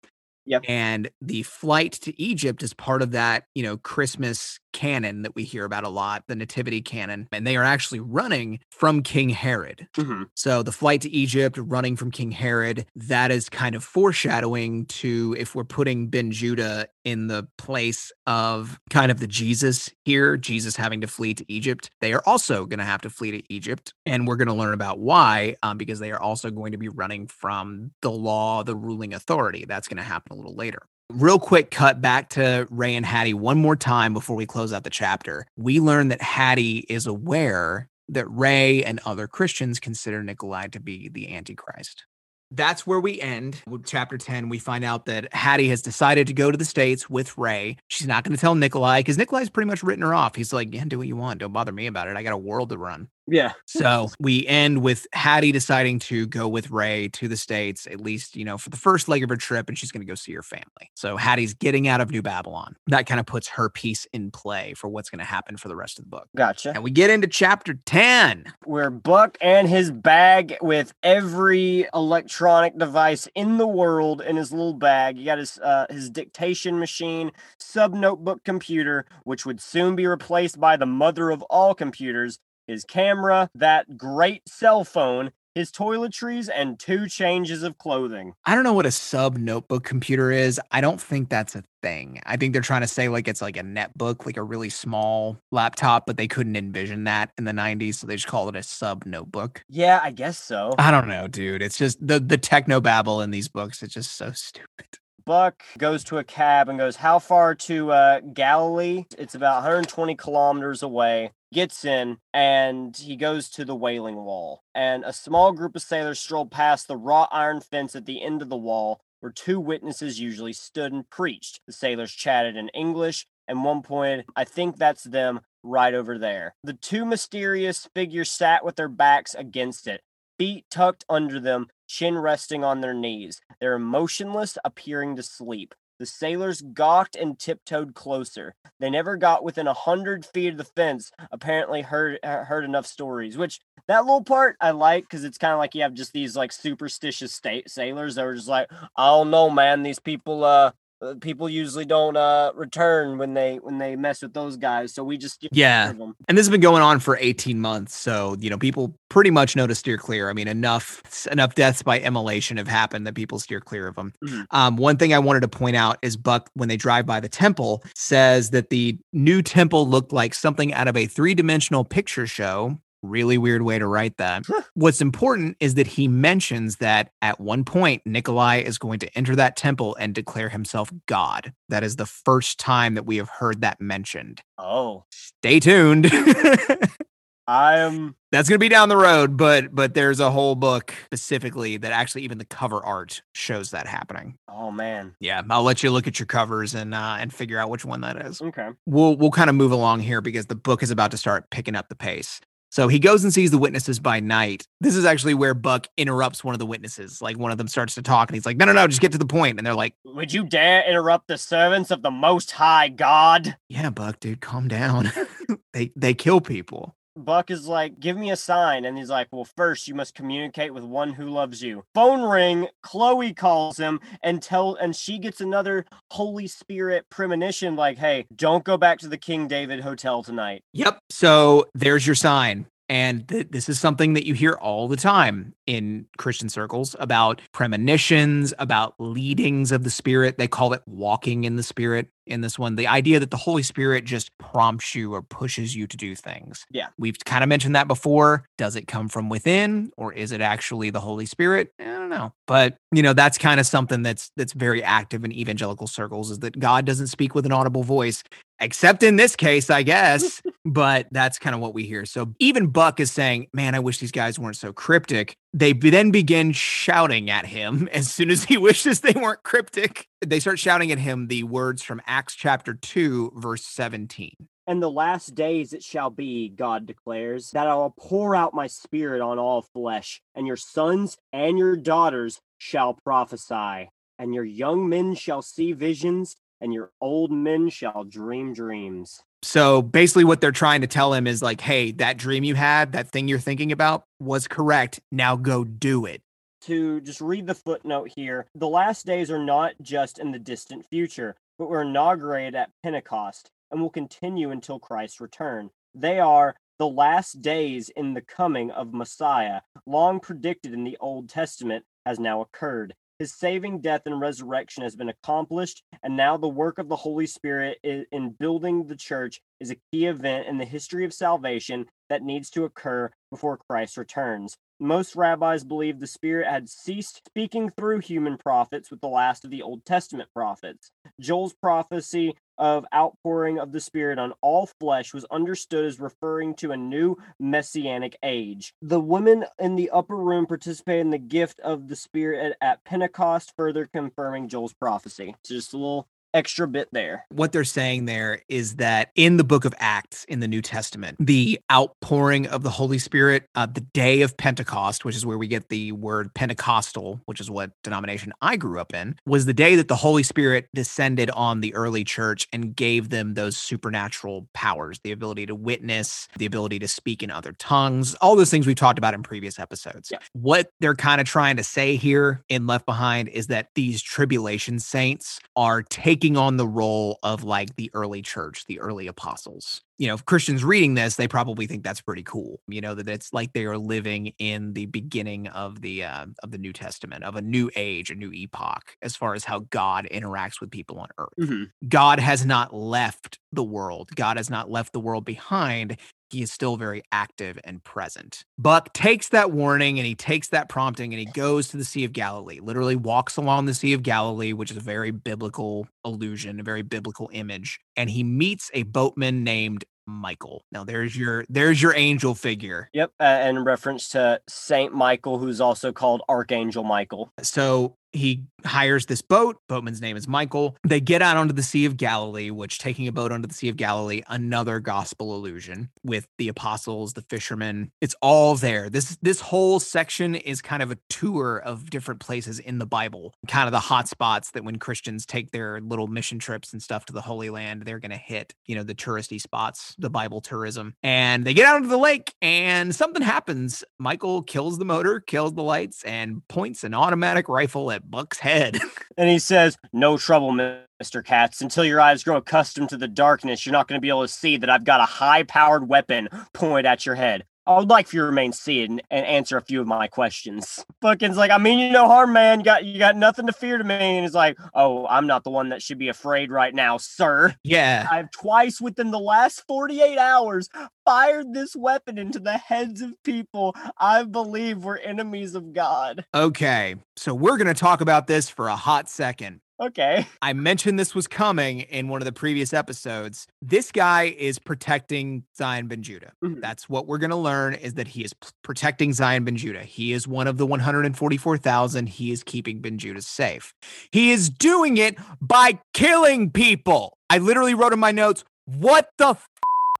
Yep. And the flight to Egypt is part of that, you know, Christmas canon that we hear about a lot, the nativity canon, and they are actually running from King Herod. Mhm. So the flight to Egypt, running from King Herod, that is kind of foreshadowing to if we're putting Ben Judah in the place of kind of the Jesus here, Jesus having to flee to Egypt, they are also going to have to flee to Egypt. And we're going to learn about why, um, because they are also going to be running from the law, the ruling authority. That's going to happen a little later. Real quick cut back to Ray and Hattie one more time before we close out the chapter. We learn that Hattie is aware that Ray and other Christians consider Nicolae to be the Antichrist. That's where we end with chapter 10. We find out that Hattie has decided to go to the States with Ray. She's not going to tell Nicolae because Nicolae's pretty much written her off. He's like, Yeah, do what you want. Don't bother me about it. I got a world to run. Yeah. So we end with Hattie deciding to go with Ray to the States, at least, you know, for the first leg of her trip, and she's going to go see her family. So Hattie's getting out of New Babylon. That kind of puts her piece in play for what's going to happen for the rest of the book. Gotcha. And we get into chapter 10. where Buck and his bag with every electronic device in the world in his little bag. He got his uh, his dictation machine, sub notebook computer, which would soon be replaced by the mother of all computers. His camera, that great cell phone, his toiletries, and two changes of clothing. I don't know what a sub notebook computer is. I don't think that's a thing. I think they're trying to say like it's like a netbook, like a really small laptop, but they couldn't envision that in the 90s. So they just called it a sub notebook. Yeah, I guess so. I don't know, dude. It's just the the techno babble in these books. It's just so stupid. Buck goes to a cab and goes, How far to uh, Galilee? It's about 120 kilometers away. Gets in and he goes to the Wailing Wall. And a small group of sailors strolled past the wrought iron fence at the end of the wall where two witnesses usually stood and preached. The sailors chatted in English, and one pointed, I think that's them right over there. The two mysterious figures sat with their backs against it. feet tucked under them, chin resting on their knees. They are motionless, appearing to sleep. The sailors gawked and tiptoed closer. They never got within a hundred feet of the fence. Apparently, heard uh, heard enough stories. Which that little part I like because it's kind of like you have just these like superstitious state sailors that are just like, I don't know, man. These people, uh, people usually don't uh return when they when they mess with those guys. So we just Yeah. And this has been going on for 18 months. So, you know, people pretty much know to steer clear. I mean, enough enough deaths by immolation have happened that people steer clear of them. Mhm. Um, one thing I wanted to point out is Buck, when they drive by the temple, says that the new temple looked like something out of a three dimensional picture show. Really weird way to write that. What's important is that he mentions that at one point, Nicolae is going to enter that temple and declare himself God. That is the first time that we have heard that mentioned. Oh, Stay tuned. I'm That's going to be down the road, but but there's a whole book specifically that actually even the cover art shows that happening. oh man. Yeah, I'll let you look at your covers and uh, and figure out which one that is. Okay. We'll we'll kind of move along here because the book is about to start picking up the pace. So he goes and sees the witnesses by night. This is actually where Buck interrupts one of the witnesses. Like one of them starts to talk and he's like, "No, no, no, just get to the point." And they're like, Would you dare interrupt the servants of the Most High God? "Yeah, Buck, dude, calm down. they they kill people." Buck is like, give me a sign. And he's like, well, first you must communicate with one who loves you. Phone ring. Chloe calls him and tell, and she gets another Holy Spirit premonition like, hey, don't go back to the King David Hotel tonight. Yep. So there's your sign. And th- this is something that you hear all the time in Christian circles about premonitions, about leadings of the Spirit. They call it walking in the Spirit in this one. The idea that the Holy Spirit just prompts you or pushes you to do things. Yeah. We've kind of mentioned that before. Does it come from within or is it actually the Holy Spirit? I don't know. But, you know, that's kind of something that's that's very active in evangelical circles is that God doesn't speak with an audible voice except in this case, I guess. but that's kind of what we hear. So even Buck is saying, Man, I wish these guys weren't so cryptic. They then begin shouting at him as soon as he wishes they weren't cryptic. They start shouting at him the words from Acts chapter 2, verse 17. And the last days it shall be, God declares, that I will pour out my spirit on all flesh, and your sons and your daughters shall prophesy, and your young men shall see visions, and your old men shall dream dreams. So basically, what they're trying to tell him is like, Hey, that dream you had, that thing you're thinking about was correct. Now go do it. to just read the footnote here, the last days are not just in the distant future, but were inaugurated at Pentecost and will continue until Christ's return. They are the last days in the coming of Messiah, long predicted in the Old Testament, has now occurred. His saving death and resurrection has been accomplished, and now the work of the Holy Spirit in building the church is a key event in the history of salvation that needs to occur before Christ returns. Most rabbis believe the Spirit had ceased speaking through human prophets with the last of the Old Testament prophets. Joel's prophecy of outpouring of the Spirit on all flesh was understood as referring to a new messianic age. The women in the upper room participated in the gift of the Spirit at, at Pentecost, further confirming Joel's prophecy. So just a little extra bit there. what they're saying there is that in the book of Acts in the New Testament, the outpouring of the Holy Spirit, uh, the day of Pentecost, which is where we get the word Pentecostal, which is what denomination I grew up in, was the day that the Holy Spirit descended on the early church and gave them those supernatural powers, the ability to witness, the ability to speak in other tongues, all those things we've talked about in previous episodes. Yeah. What they're kind of trying to say here in Left Behind is that these tribulation saints are taking on the role of like the early church, the early apostles. You know, if Christians reading this, they probably think that's pretty cool. You know, that it's like they are living in the beginning of the uh, of the New Testament, of a new age, a new epoch, as far as how God interacts with people on earth. Mhm. God has not left the world. God has not left the world behind. He is still very active and present. Buck takes that warning and he takes that prompting and he goes to the Sea of Galilee, literally walks along the Sea of Galilee, which is a very biblical allusion, a very biblical image. And he meets a boatman named Michael. Now there's your there's your angel figure. Yep, uh, in reference to Saint Michael, who's also called Archangel Michael. So he hires this boat. Boatman's name is Michael. They get out onto the Sea of Galilee, which taking a boat onto the Sea of Galilee, another gospel illusion with the apostles, the fishermen. It's all there. This this whole section is kind of a tour of different places in the Bible, kind of the hot spots that when Christians take their little mission trips and stuff to the Holy Land, they're to hit, you know, the touristy spots, the Bible tourism. And they get out into the lake and something happens. Michael kills the motor, kills the lights, and points an automatic rifle at Buck's head. And he says, No trouble, Mr. Katz. Until your eyes grow accustomed to the darkness, you're not going to be able to see that I've got a high powered weapon pointed at your head. I would like for you to remain seated and, and answer a few of my questions. Buckin's like, I mean you no harm, man. You got you got nothing to fear to me. And he's like, Oh, I'm not the one that should be afraid right now, sir. yeah. I've twice within the last 48 hours fired this weapon into the heads of people I believe were enemies of God. Okay. So we're going to talk about this for a hot second. Okay. I mentioned this was coming in one of the previous episodes. This guy is protecting Tsion Ben Judah. Mhm. That's what we're going to learn is that he is p- protecting Tsion Ben Judah. He is one of the 144,000. He is keeping Ben Judah safe. He is doing it by killing people. I literally wrote in my notes, what the f-?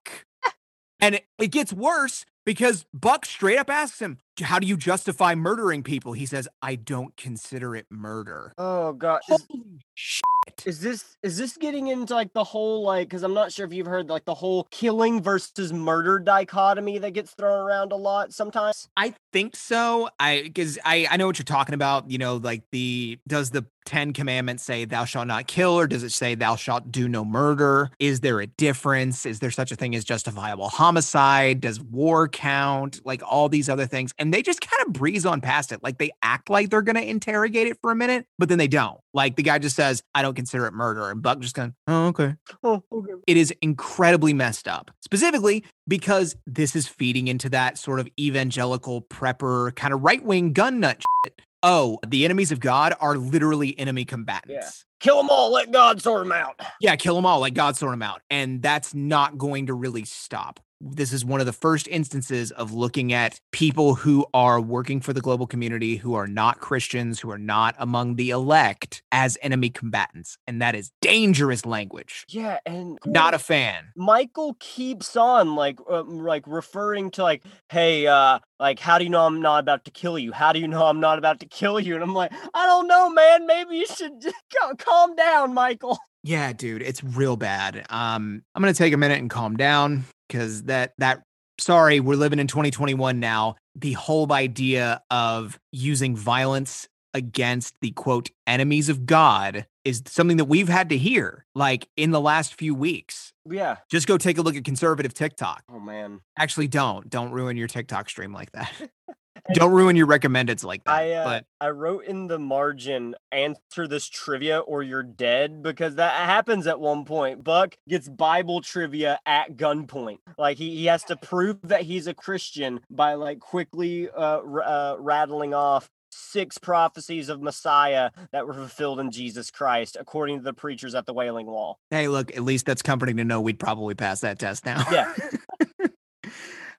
And it, it gets worse because Buck straight up asks him, How do you justify murdering people? He says, I don't consider it murder. Oh god. Holy shit. Is this is this getting into like the whole like cuz I'm not sure if you've heard like the whole killing versus murder dichotomy that gets thrown around a lot sometimes? I think so. I because I I know what you're talking about. You know, like the does the Ten Commandments say thou shalt not kill, or does it say thou shalt do no murder? Is there a difference? Is there such a thing as justifiable homicide? Does war count? Like all these other things, and they just kind of breeze on past it. Like they act like they're gonna interrogate it for a minute, but then they don't. Like the guy just says, "I don't consider it murder," and Buck just going, "Oh, okay." Oh, okay. it is incredibly messed up specifically because this is feeding into that sort of evangelical prepper kind of right-wing gun nut shit. oh the enemies of god are literally enemy combatants Kill them all, let God sort them out. yeah kill them all like god sort them out and that's not going to really stop this is one of the first instances of looking at people who are working for the global community who are not christians who are not among the elect as enemy combatants and that is dangerous language Yeah, and not a fan Michael keeps on like um, like referring to like, hey, uh, like how do you know I'm not about to kill you? How do you know I'm not about to kill you? And I'm like, I don't know, man. Maybe you should just calm down, Michael. Yeah, dude, it's real bad. Um, I'm gonna take a minute and calm down because that that sorry, we're living in 2021 now. The whole idea of using violence against the quote enemies of God is something that we've had to hear like in the last few weeks. Yeah. Just go take a look at conservative TikTok. Oh man. Actually, don't. Don't ruin your TikTok stream like that. don't ruin your recommendeds like that. I uh, but I wrote in the margin answer this trivia or you're dead because that happens at one point. Buck gets Bible trivia at gunpoint. Like he, he has to prove that he's a Christian by like quickly uh, uh rattling off six prophecies of Messiah that were fulfilled in Jesus Christ according to the preachers at the Wailing Wall. hey, look, at least that's comforting to know we'd probably pass that test now. Yeah.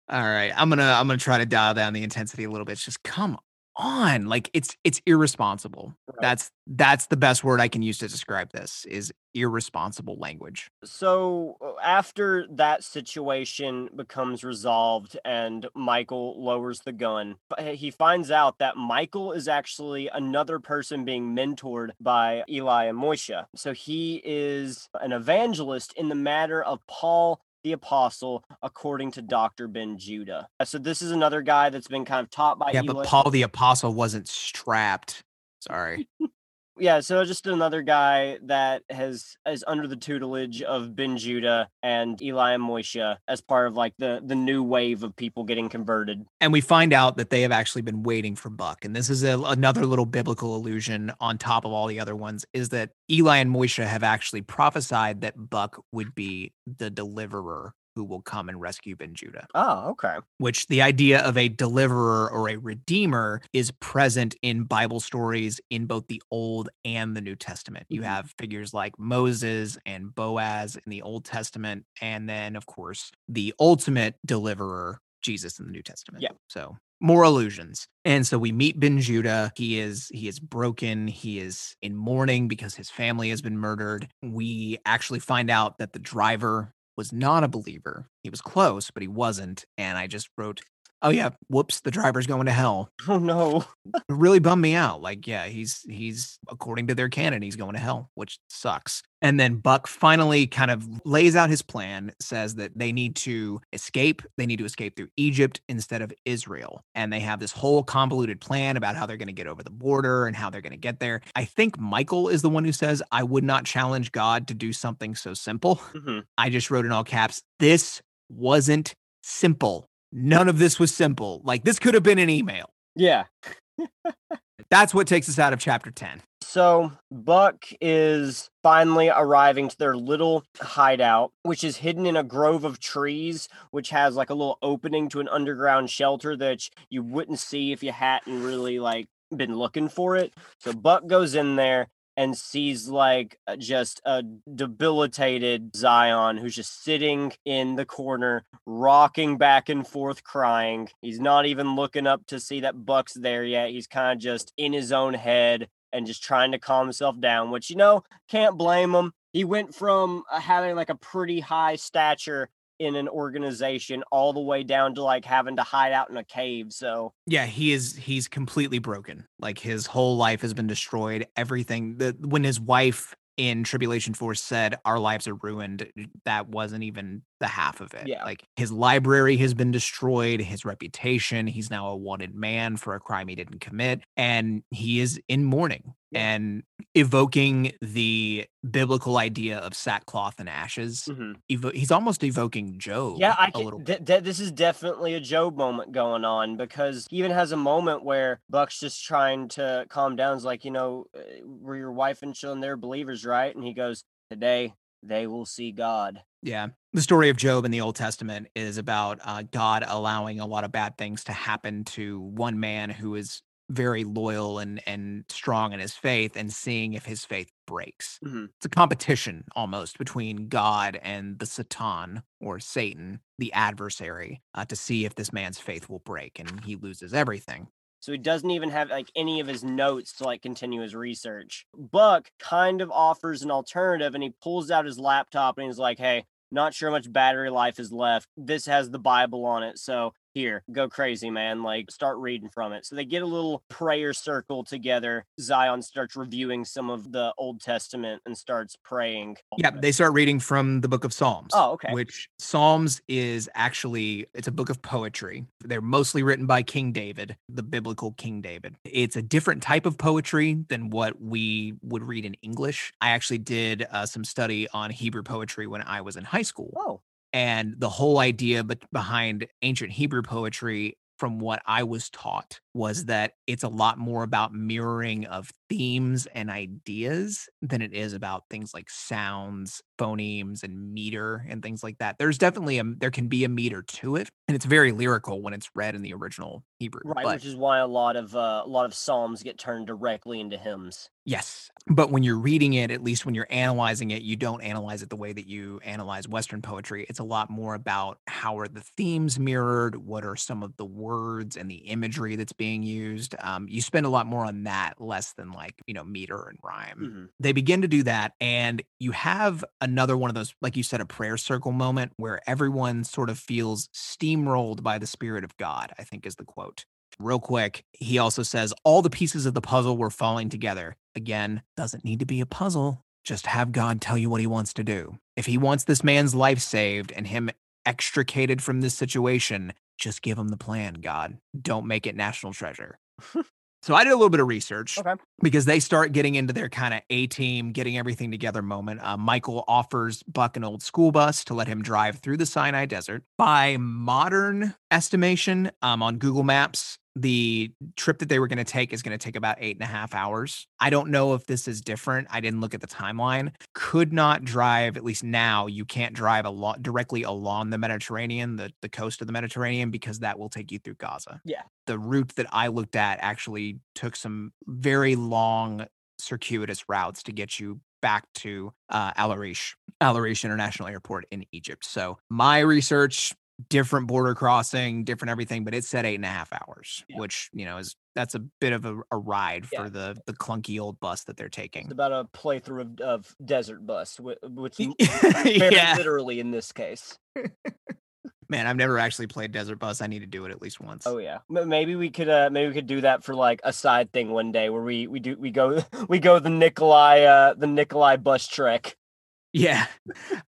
All right. I'm gonna I'm gonna try to dial down the intensity a little bit. It's just come on. Like it's it's irresponsible. Right. That's that's the best word I can use to describe this is irresponsible language. So uh, after that situation becomes resolved and Michael lowers the gun, he finds out that Michael is actually another person being mentored by Eli and Moishe. So he is an evangelist in the matter of Paul the apostle according to Dr. Ben Judah. Uh, So this is another guy that's been kind of taught by yeah, Eli. but Paul the apostle wasn't strapped. Sorry. Yeah, so just another guy that has is under the tutelage of Ben Judah and Eli and Moishe as part of like the the new wave of people getting converted. and we find out that they have actually been waiting for Buck. And this is a, another little biblical illusion on top of all the other ones is that Eli and Moishe have actually prophesied that Buck would be the deliverer who will come and rescue Ben Judah. Oh, okay. which the idea of a deliverer or a redeemer is present in Bible stories in both the Old and the New Testament. You Mhm. have figures like Moses and Boaz in the Old Testament, and then, of course, the ultimate deliverer, Jesus in the New Testament. Yeah. So more illusions. And so we meet Ben Judah. He is he is broken. He is in mourning because his family has been murdered. We actually find out that the driver was not a believer. He was close, but he wasn't. And I just wrote, "Oh yeah, whoops, the driver's going to hell." Oh no. Really bummed me out. Like, yeah, he's he's according to their canon, he's going to hell, which sucks. And then Buck finally kind of lays out his plan, says that they need to escape. They need to escape through Egypt instead of Israel. And they have this whole convoluted plan about how they're going to get over the border and how they're going to get there. I think Michael is the one who says, I would not challenge God to do something so simple. Mhm. I just wrote in all caps, this wasn't simple. None of this was simple. Like, this could have been an email. Yeah. That's what takes us out of chapter 10. So Buck is finally arriving to their little hideout, which is hidden in a grove of trees, which has like a little opening to an underground shelter that you wouldn't see if you hadn't really like been looking for it. So Buck goes in there and sees like just a debilitated Tsion who's just sitting in the corner, rocking back and forth, crying. He's not even looking up to see that Buck's there yet. He's kind of just in his own head and just trying to calm himself down, which, you know, can't blame him. He went from uh, having like a pretty high stature in an organization all the way down to like having to hide out in a cave. So, Yeah, he is he's completely broken. Like his whole life has been destroyed. Everything that when his wife in Tribulation Force said our lives are ruined, that wasn't even the half of it. Yeah. Like his library has been destroyed, his reputation, he's now a wanted man for a crime he didn't commit, and he is in mourning. And evoking the biblical idea of sackcloth and ashes. mhm. Evo- he's almost evoking Job. yeah, I a little can, bit. th- th- this is definitely a Job moment going on because he even has a moment where Buck's just trying to calm down. It's like, you know, uh, were your wife and children they're believers, right? And he goes, Today they will see God. Yeah. The story of Job in the Old Testament is about uh, God allowing a lot of bad things to happen to one man who is very loyal and and strong in his faith and seeing if his faith breaks. Mhm. It's a competition almost between God and the Satan or Satan, the adversary, uh, to see if this man's faith will break and he loses everything. So he doesn't even have like any of his notes to like continue his research. Buck kind of offers an alternative and he pulls out his laptop and he's like, hey, not sure how much battery life is left. This has the Bible on it. So here, go crazy, man. Like, start reading from it. So they get a little prayer circle together. Tsion starts reviewing some of the Old Testament and starts praying. Yeah, they start reading from the book of Psalms. Oh, okay. Which Psalms is actually it's a book of poetry. They're mostly written by King David, the biblical King David. It's a different type of poetry than what we would read in English. I actually did uh, some study on Hebrew poetry when I was in high school. Oh, And the whole idea but behind ancient Hebrew poetry, from what I was taught, was that it's a lot more about mirroring of themes and ideas than it is about things like sounds, phonemes, and meter and things like that. There's definitely a there can be a meter to it, and it's very lyrical when it's read in the original Hebrew. right. but- which is why a lot of uh, a lot of psalms get turned directly into hymns. Yes. But when you're reading it, at least when you're analyzing it, you don't analyze it the way that you analyze Western poetry. It's a lot more about how are the themes mirrored? What are some of the words and the imagery that's being used? Um, you spend a lot more on that, less than like, you know, meter and rhyme. Mhm. They begin to do that. And you have another one of those, like you said, a prayer circle moment where everyone sort of feels steamrolled by the Spirit of God, I think is the quote real quick, he also says all the pieces of the puzzle were falling together. Again, doesn't need to be a puzzle. Just have God tell you what he wants to do. If he wants this man's life saved and him extricated from this situation, just give them the plan, God. Don't make it national treasure. so I did a little bit of research Okay. because they start getting into their kind of A team, getting everything together moment. Uh, Michael offers Buck an old school bus to let him drive through the Sinai Desert. By modern estimation um, on Google Maps, the trip that they were going to take is going to take about eight and a half hours. I don't know if this is different. I didn't look at the timeline. Could not drive, at least now, you can't drive a lot directly along the Mediterranean, the, the coast of the Mediterranean, because that will take you through Gaza. Yeah. The route that I looked at actually took some very long circuitous routes to get you back to uh, Al Arish, Al Arish International Airport in Egypt. So my research different border crossing, different everything, but it said eight and a half hours, Yeah. which you know is that's a bit of a, a ride Yeah. for the the clunky old bus that they're taking. It's about a playthrough of, of Desert Bus, which very yeah, literally in this case. man, I've never actually played Desert Bus. I need to do it at least once. Oh yeah, maybe we could uh maybe we could do that for like a side thing one day where we we do we go we go the Nicolae uh the Nicolae bus trek. Yeah.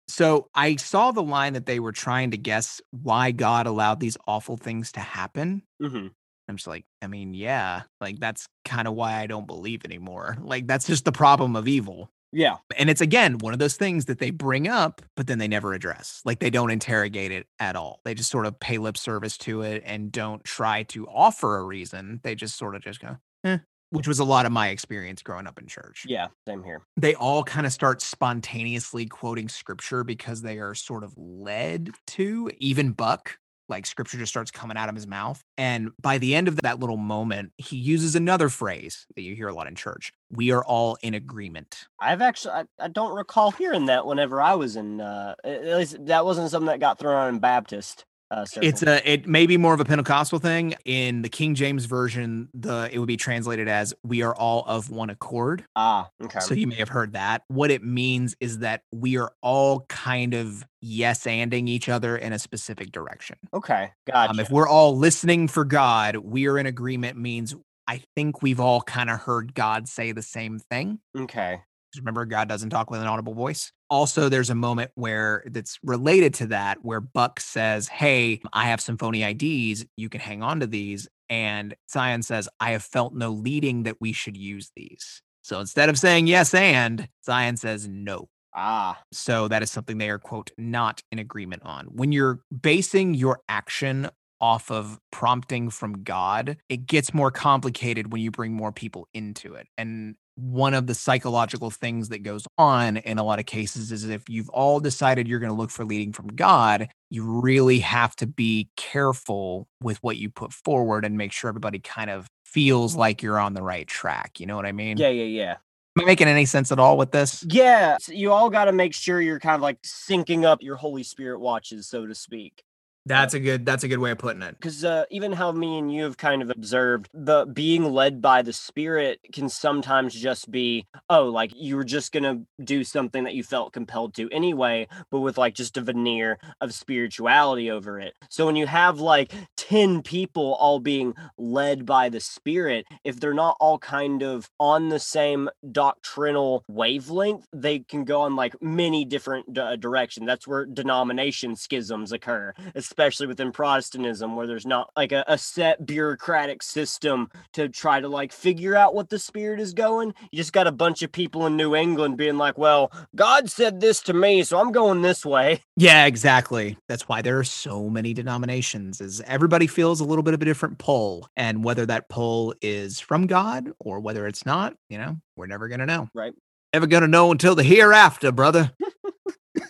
So I saw the line that they were trying to guess why God allowed these awful things to happen. Mm-hmm. I'm just like, I mean, yeah, like that's kind of why I don't believe anymore. Like that's just the problem of evil. Yeah, And it's again one of those things that they bring up, but then they never address. Like they don't interrogate it at all. They just sort of pay lip service to it and don't try to offer a reason. They just sort of just go, eh, which was a lot of my experience growing up in church. yeah, same here. They all kind of start spontaneously quoting scripture because they are sort of led to, even Buck. Like scripture just starts coming out of his mouth. And by the end of that little moment, he uses another phrase that you hear a lot in church. We are all in agreement. I've actually I, I don't recall hearing that whenever I was in uh at least that wasn't something that got thrown out in Baptist. Uh, It's a it may be more of a Pentecostal thing. In the King James version, the it would be translated as we are all of one accord. ah okay So you may have heard that. What it means is that we are all kind of yes anding each other in a specific direction. okay gotcha. Um, if we're all listening for God, we are in agreement means I think we've all kind of heard God say the same thing. okay Remember, God doesn't talk with an audible voice. Also, there's a moment where that's related to that, where Buck says, Hey, I have some phony IDs. You can hang on to these. And Tsion says, I have felt no leading that we should use these. So instead of saying yes and, Tsion says no. ah So that is something they are, quote, not in agreement on. When you're basing your action off of prompting from God, it gets more complicated when you bring more people into it. And one of the psychological things that goes on in a lot of cases is if you've all decided you're going to look for leading from God, you really have to be careful with what you put forward and make sure everybody kind of feels mm-hmm. like you're on the right track. You know what I mean? yeah yeah yeah Am I making any sense at all with this? yeah so you all got to make sure you're kind of like syncing up your Holy Spirit watches so to speak. That's a good that's a good way of putting it. because uh, even how me and you have kind of observed the being led by the spirit can sometimes just be oh like you were just gonna do something that you felt compelled to anyway but with like just a veneer of spirituality over it so when you have like 10 people all being led by the spirit if they're not all kind of on the same doctrinal wavelength they can go on like many different d- directions that's where denomination schisms occur especially within Protestantism, where there's not like a, a set bureaucratic system to try to like figure out what the spirit is going. You just got a bunch of people in New England being like, well, God said this to me, so I'm going this way. Yeah, exactly. That's why there are so many denominations is everybody feels a little bit of a different pull and whether that pull is from God or whether it's not, you know, we're never going to know. Right. Never going to know until the hereafter, brother.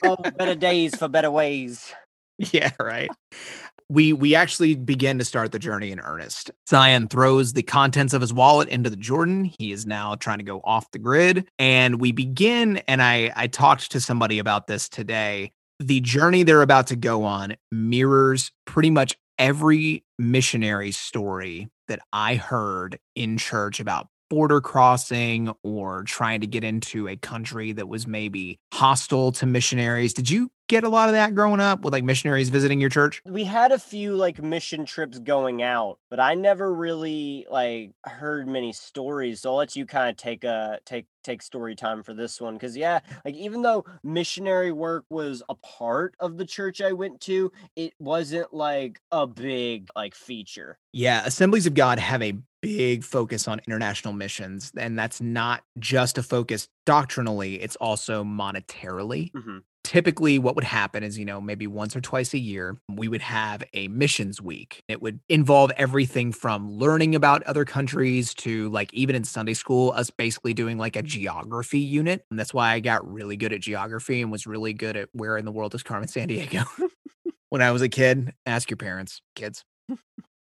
Oh, better days for better ways. Yeah, right. We we actually begin to start the journey in earnest. Tsion throws the contents of his wallet into the Jordan. He is now trying to go off the grid, and we begin. And I I talked to somebody about this today. The journey they're about to go on mirrors pretty much every missionary story that I heard in church about border crossing or trying to get into a country that was maybe hostile to missionaries. Did you get a lot of that growing up with like missionaries visiting your church? We had a few like mission trips going out, but I never really like heard many stories. So I'll let you kind of take a take take story time for this one because yeah, like even though missionary work was a part of the church I went to, it wasn't like a big like feature. Yeah, Assemblies of God have a big focus on international missions, and that's not just a focus doctrinally, it's also monetarily. Mhm. Typically, what would happen is, you know, maybe once or twice a year, we would have a missions week. It would involve everything from learning about other countries to, like, even in Sunday school, us basically doing like a mm. geography unit. And that's why I got really good at geography and was really good at where in the world is Carmen Sandiego when I was a kid. Ask your parents, kids.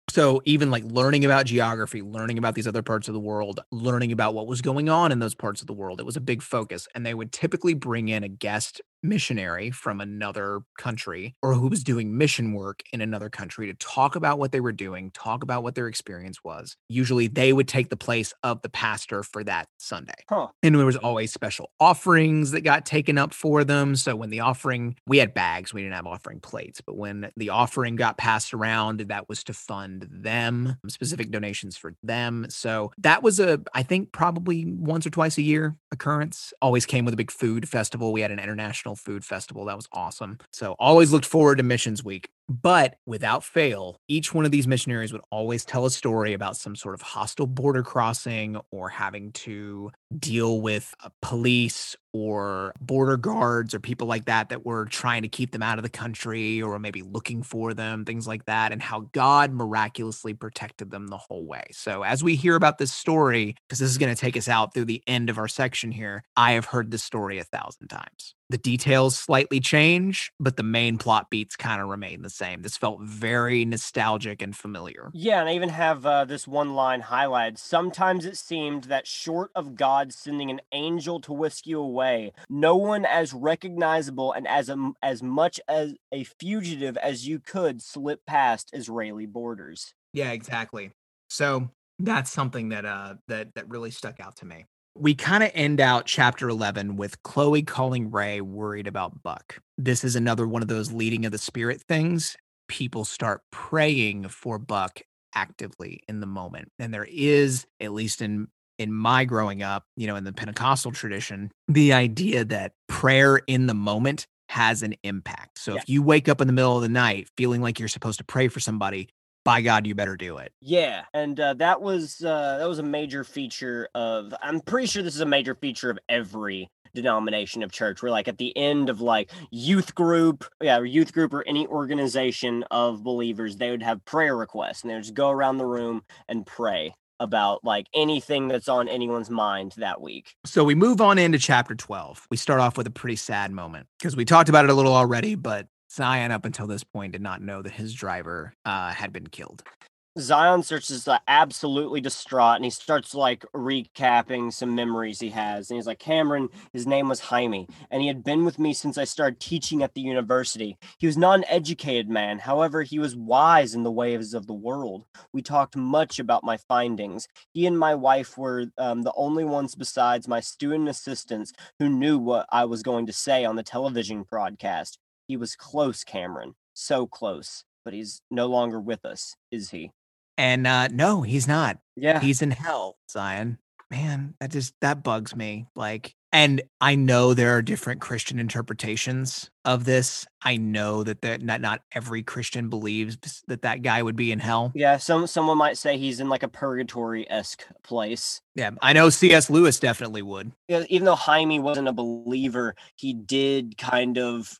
So even like learning about geography, learning about these other parts of the world, learning about what was going on in those parts of the world, it was a big focus. And they would typically bring in a guest missionary from another country or who was doing mission work in another country to talk about what they were doing, talk about what their experience was. Usually they would take the place of the pastor for that Sunday. Huh. And there was always special offerings that got taken up for them. So when the offering, we had bags, we didn't have offering plates, but when the offering got passed around, that was to fund them, specific donations for them. So that was a, I think, probably once or twice a year occurrence. Always came with a big food festival. We had an international food festival. That was awesome. So always looked forward to Missions Week. But without fail, each one of these missionaries would always tell a story about some sort of hostile border crossing or having to deal with police or border guards or people like that that were trying to keep them out of the country or maybe looking for them, things like that, and how God miraculously protected them the whole way. So, as we hear about this story, because this is going to take us out through the end of our section here, I have heard this story a thousand times. The details slightly change, but the main plot beats kind of remain the same. This felt very nostalgic and familiar. Yeah, and I even have uh, this one line highlighted. Sometimes it seemed that short of God sending an angel to whisk you away, no one as recognizable and as a, as much as a fugitive as you could slip past Israeli borders. Yeah, exactly. So that's something that uh that that really stuck out to me. We kind of end out chapter 11 with Chloe calling Ray worried about Buck. This is another one of those leading of the spirit things. People start praying for Buck actively in the moment. And there is, at least in in my growing up, you know, in the Pentecostal tradition, the idea that prayer in the moment has an impact. So Yeah. if you wake up in the middle of the night feeling like you're supposed to pray for somebody, by God, you better do it. Yeah, and uh, that was uh, that was a major feature of. I'm pretty sure this is a major feature of every denomination of church. We're like at the end of like youth group, yeah, or youth group or any organization of believers, they would have prayer requests, and they would just go around the room and pray about like anything that's on anyone's mind that week. So we move on into chapter 12. We start off with a pretty sad moment because we talked about it a little already, but Tsion, up until this point, did not know that his driver uh, had been killed. Tsion searches uh, absolutely distraught and he starts like recapping some memories he has. And he's like, Cameron, his name was Jaime, and he had been with me since I started teaching at the university. He was not an educated man. However, he was wise in the ways of the world. We talked much about my findings. He and my wife were um, the only ones besides my student assistants who knew what I was going to say on the television broadcast. He was close, Cameron. So close. But he's no longer with us, is he? And uh, no, he's not. Yeah. He's in hell, Tsion. Man, that just that bugs me. Like, and I know there are different Christian interpretations of this. I know that that not not every Christian believes that that guy would be in hell. Yeah, some someone might say he's in like a purgatory esque place. Yeah, I know C.S. Lewis definitely would. Yeah, even though Jaime wasn't a believer, he did kind of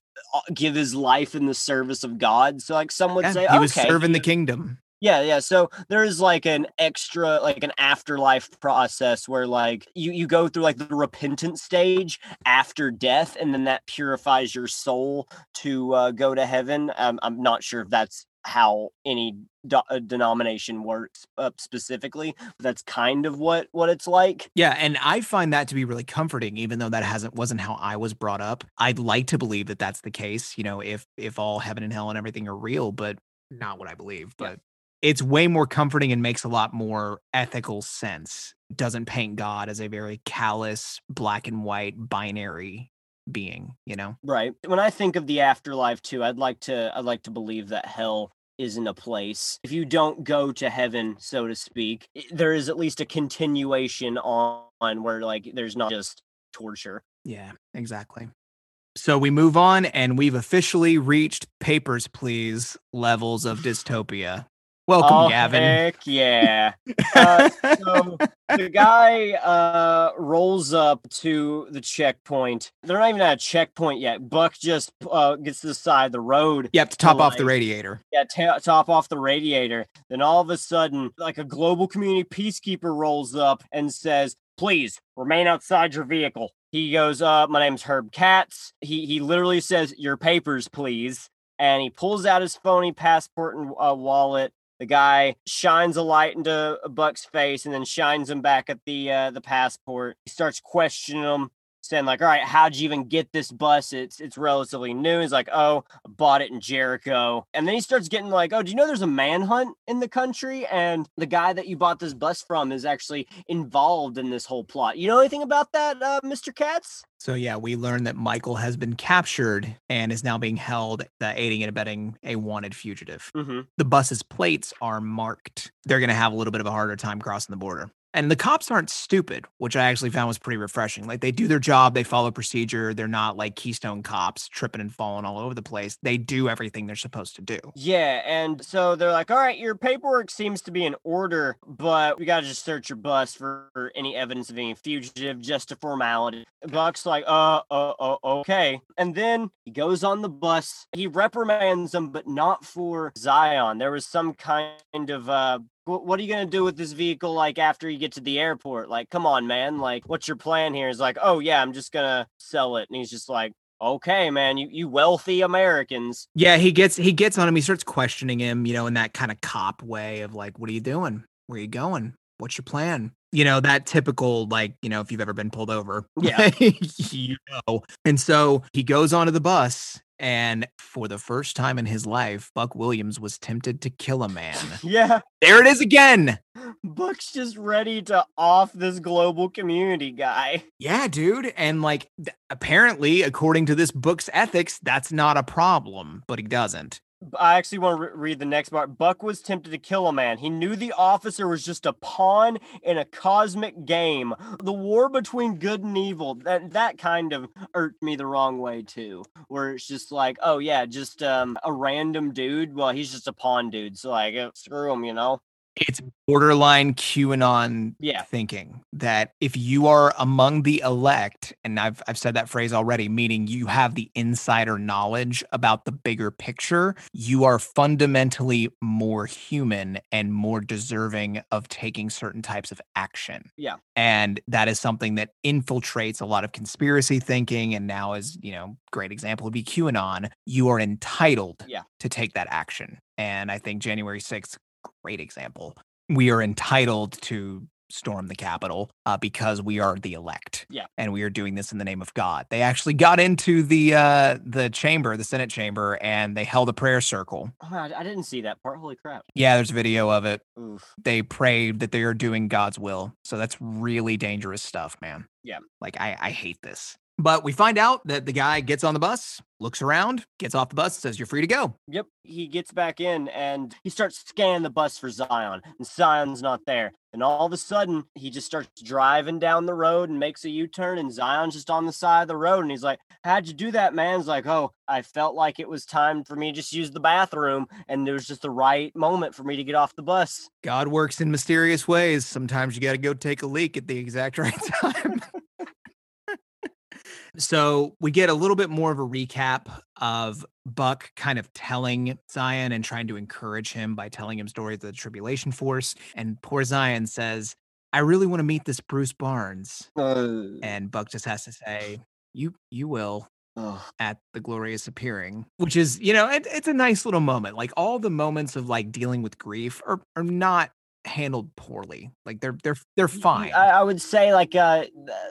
give his life in the service of God. So, like some would Yeah, say, he was okay, serving the kingdom. Yeah, yeah. So there's like an extra, like an afterlife process where like you you go through like the repentant stage after death, and then that purifies your soul to uh, go to heaven. Um, I'm not sure if that's how any do- uh, denomination works uh, specifically, but that's kind of what what it's like. Yeah, and I find that to be really comforting, even though that hasn't wasn't how I was brought up. I'd like to believe that that's the case. You know, if if all heaven and hell and everything are real, but not what I believe. Yeah. But it's way more comforting and makes a lot more ethical sense. It doesn't paint God as a very callous, black and white, binary being. You know. Right. When I think of the afterlife too, I'd like to I'd like to believe that hell isn't a place. If you don't go to heaven, so to speak, there is at least a continuation on, where like there's not just torture. Yeah, exactly. So we move on, and we've officially reached papers, please levels of dystopia. Welcome, oh, Gavin. Heck yeah. Uh, so the guy uh rolls up to the checkpoint. They're not even at a checkpoint yet. Buck just uh gets to the side of the road. Yep, to top off the radiator. Yeah, ta- top off the radiator. Then all of a sudden, like a global community peacekeeper rolls up and says, "Please remain outside your vehicle." He goes, "Uh, my name's Herb Katz." He he literally says, "Your papers, please." And he pulls out his phony passport and uh, wallet. The guy shines a light into Buck's face and then shines him back at the uh, the passport. He starts questioning him, saying like, "All right, how'd you even get this bus? It's it's relatively new." He's like, "Oh, I bought it in Jericho," and then he starts getting like, "Oh, do you know there's a manhunt in the country, and the guy that you bought this bus from is actually involved in this whole plot? You know anything about that, uh, Mr. Katz?" So yeah, we learn that Michael has been captured and is now being held, uh, aiding and abetting a wanted fugitive. Mm-hmm. The bus's plates are marked. They're going to have a little bit of a harder time crossing the border. And the cops aren't stupid, which I actually found was pretty refreshing. Like they do their job, they follow procedure. They're not like Keystone cops tripping and falling all over the place. They do everything they're supposed to do. Yeah, and so they're like, "All right, your paperwork seems to be in order, but we got to just search your bus for for any evidence of any fugitive, just a formality." Buck's like, "Uh, uh, uh, okay," and then he goes on the bus. He reprimands them, but not for Tsion. There was some kind of uh. "Wh- What are you gonna do with this vehicle? Like after you get to the airport? Like, come on, man! Like, what's your plan here is like, oh yeah, I'm just gonna sell it, and he's just like, okay, man, you you wealthy Americans. Yeah, he gets he gets on him. He starts questioning him, you know, in that kind of cop way of like, "What are you doing? Where are you going? What's your plan?" You know, that typical like, you know, if you've ever been pulled over, Yeah. you know. And so he goes onto the bus, and for the first time in his life, Buck Williams was tempted to kill a man. Yeah. there it is again. Buck's just ready to off this global community guy. Yeah, dude. And like, th- apparently, according to this book's ethics, that's not a problem, but he doesn't. I actually want to re- read the next part. Buck was tempted to kill a man. He knew the officer was just a pawn in a cosmic game. The war between good and evil. That that kind of irked me the wrong way too. Where it's just like, oh yeah, just um a random dude. Well, he's just a pawn dude. So like, eh, screw him, you know. It's borderline QAnon Yeah. thinking that if you are among the elect, and I've I've said that phrase already, meaning you have the insider knowledge about the bigger picture, you are fundamentally more human and more deserving of taking certain types of action. Yeah. And that is something that infiltrates a lot of conspiracy thinking. And now, as you know, great example would be QAnon. You are entitled Yeah. to take that action. And I think January 6th great example. We are entitled to storm the Capitol uh, because we are the elect. Yeah. And we are doing this in the name of God. They actually got into the uh, the chamber, the Senate chamber, and they held a prayer circle. Oh, I, didn't see that part. Holy crap. Yeah, there's a video of it. Oof. They prayed that they are doing God's will. So that's really dangerous stuff, man. Yeah. Like I, I hate this. But we find out that the guy gets on the bus, looks around, gets off the bus, says, You're free to go. Yep. He gets back in and he starts scanning the bus for Tsion, and Tsion's not there. And all of a sudden, he just starts driving down the road and makes a U turn, and Tsion's just on the side of the road. And he's like, How'd you do that, man? He's like, Oh, I felt like it was time for me to just use the bathroom, and it was just the right moment for me to get off the bus. God works in mysterious ways. Sometimes you got to go take a leak at the exact right time. So we get a little bit more of a recap of Buck kind of telling Tsion and trying to encourage him by telling him stories of the tribulation force. And poor Tsion says, I really want to meet this Bruce Barnes. Uh. And Buck just has to say, You you will Ugh. at the glorious appearing which is you know it, it's a nice little moment like all the moments of like dealing with grief are, are not handled poorly like they're they're they're fine. I, I would say like uh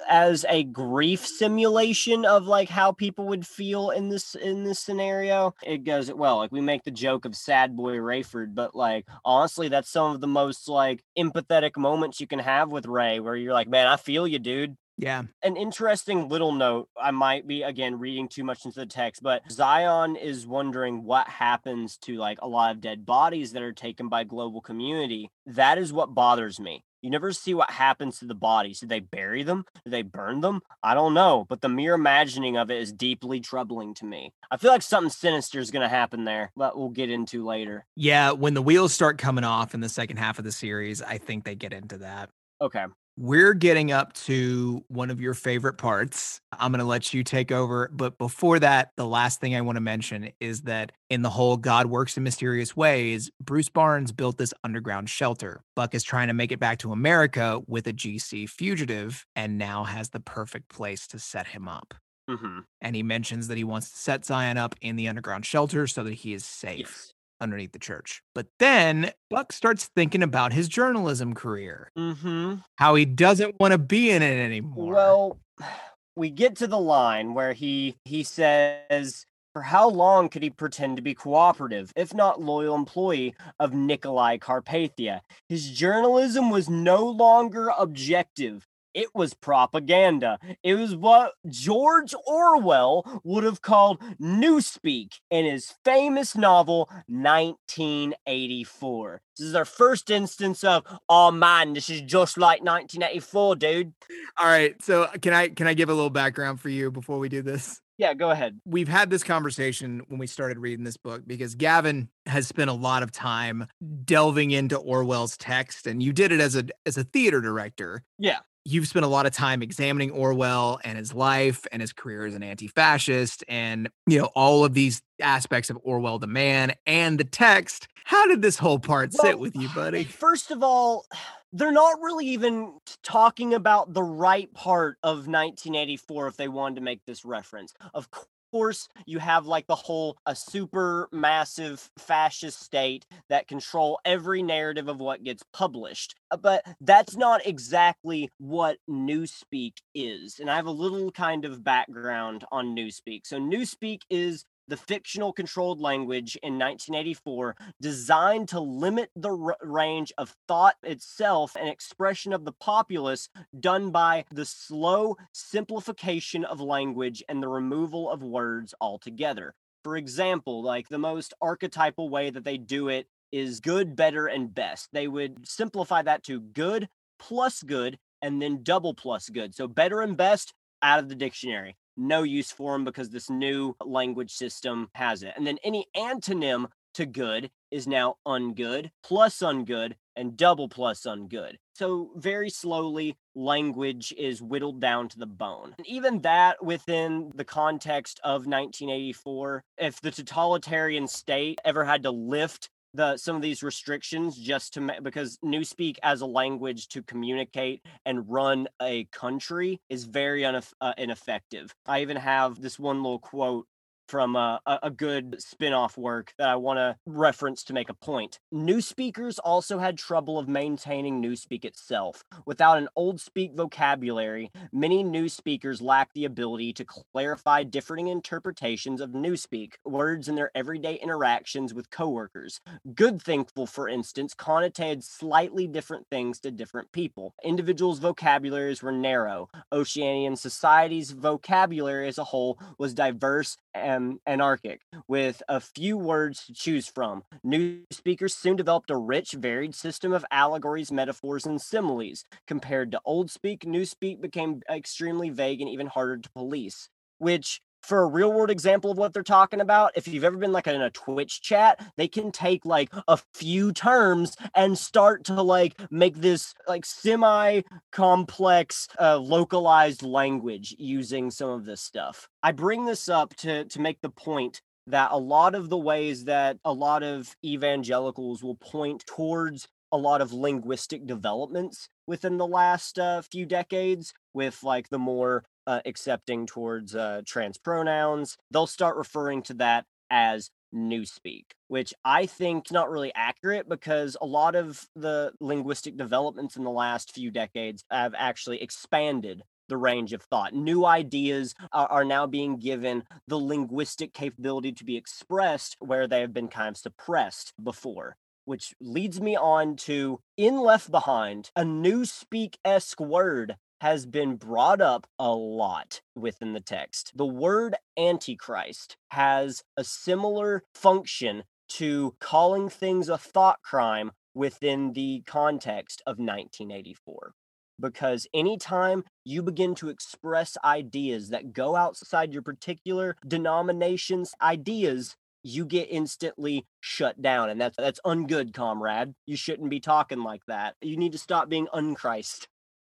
as a grief simulation of like how people would feel in this in this scenario it goes well like we make the joke of sad boy rayford but like honestly that's some of the most like empathetic moments you can have with ray where you're like man i feel you dude yeah an interesting little note. I might be again reading too much into the text, but Tsion is wondering what happens to like a lot of dead bodies that are taken by global community. That is what bothers me. You never see what happens to the bodies. Did they bury them? Did they burn them? I don't know, but the mere imagining of it is deeply troubling to me. I feel like something sinister is going to happen there, but we'll get into later. yeah when the wheels start coming off in the second half of the series i think they get into that Okay. We're getting up to one of your favorite parts. I'm going to let you take over. But before that, the last thing I want to mention is that in the whole God works in mysterious ways, Bruce Barnes built this underground shelter. Buck is trying to make it back to America with a GC fugitive and now has the perfect place to set him up. Mm-hmm. And he mentions that he wants to set Tsion up in the underground shelter so that he is safe Yes. Underneath the church. But then Buck starts thinking about his journalism career Mm-hmm. how he doesn't want to be in it anymore. Well, we get to the line where he he says for how long could he pretend to be cooperative, if not loyal employee of Nicolae Carpathia? His journalism was no longer objective. It was propaganda. It was what George Orwell would have called newspeak in his famous novel 1984. This is our first instance of, oh man, this is just like 1984, dude. All right. So uh, can I can I give a little background for you before we do this? Yeah, go ahead. We've had this conversation when we started reading this book because Gavin has spent a lot of time delving into Orwell's text and you did it as a as a theater director. Yeah. You've spent a lot of time examining Orwell and his life and his career as an anti-fascist and you know all of these aspects of Orwell the man and the text. How did this whole part Well, sit with you, buddy? First of all, they're not really even talking about the right part of 1984 if they wanted to make this reference. Of course, you have like the whole a super massive fascist state that control every narrative of what gets published. Uh, But that's not exactly what Newspeak is. And I have a little kind of background on Newspeak. So Newspeak is the fictional controlled language in 1984 designed to limit the r- range of thought itself and expression of the populace done by the slow simplification of language and the removal of words altogether. For example, like the most archetypal way that they do it is good, better, and best. They would simplify that to good plus good and then double plus good. So better and best out of the dictionary. No use for them because this new language system has it. And then any antonym to good is now ungood, plus ungood, and double plus ungood. So very slowly, language is whittled down to the bone. And even that within the context of 1984, if the totalitarian state ever had to lift the some of these restrictions just to ma- because newspeak as a language to communicate and run a country is very uh, ineffective. I even have this one little quote from a, a good spin-off work that I want to reference to make a point. New speakers also had trouble of maintaining Newspeak itself. Without an old speak vocabulary, many new speakers lack the ability to clarify differing interpretations of Newspeak words in their everyday interactions with coworkers. Good Thinkful, for instance, connotated slightly different things to different people. Individuals' vocabularies were narrow. Oceanian society's vocabulary as a whole was diverse and anarchic, with a few words to choose from. New speakers soon developed a rich, varied system of allegories, metaphors, and similes. Compared to Old Speak, New Speak became extremely vague and even harder to police, which for a real world example of what they're talking about, if you've ever been like in a Twitch chat, they can take like a few terms and start to like make this like semi complex uh, localized language using some of this stuff. I bring this up to to make the point that a lot of the ways that a lot of evangelicals will point towards a lot of linguistic developments within the last uh, few decades with like the more uh, accepting towards uh, trans pronouns they'll start referring to that as newspeak which i think is not really accurate because a lot of the linguistic developments in the last few decades have actually expanded the range of thought. New ideas are, are now being given the linguistic capability to be expressed where they have been kind of suppressed before. Which leads me on to in Left Behind, a new speak esque word has been brought up a lot within the text. The word Antichrist has a similar function to calling things a thought crime within the context of 1984 because anytime you begin to express ideas that go outside your particular denomination's ideas you get instantly shut down and that's that's ungood comrade. You shouldn't be talking like that. You need to stop being unchrist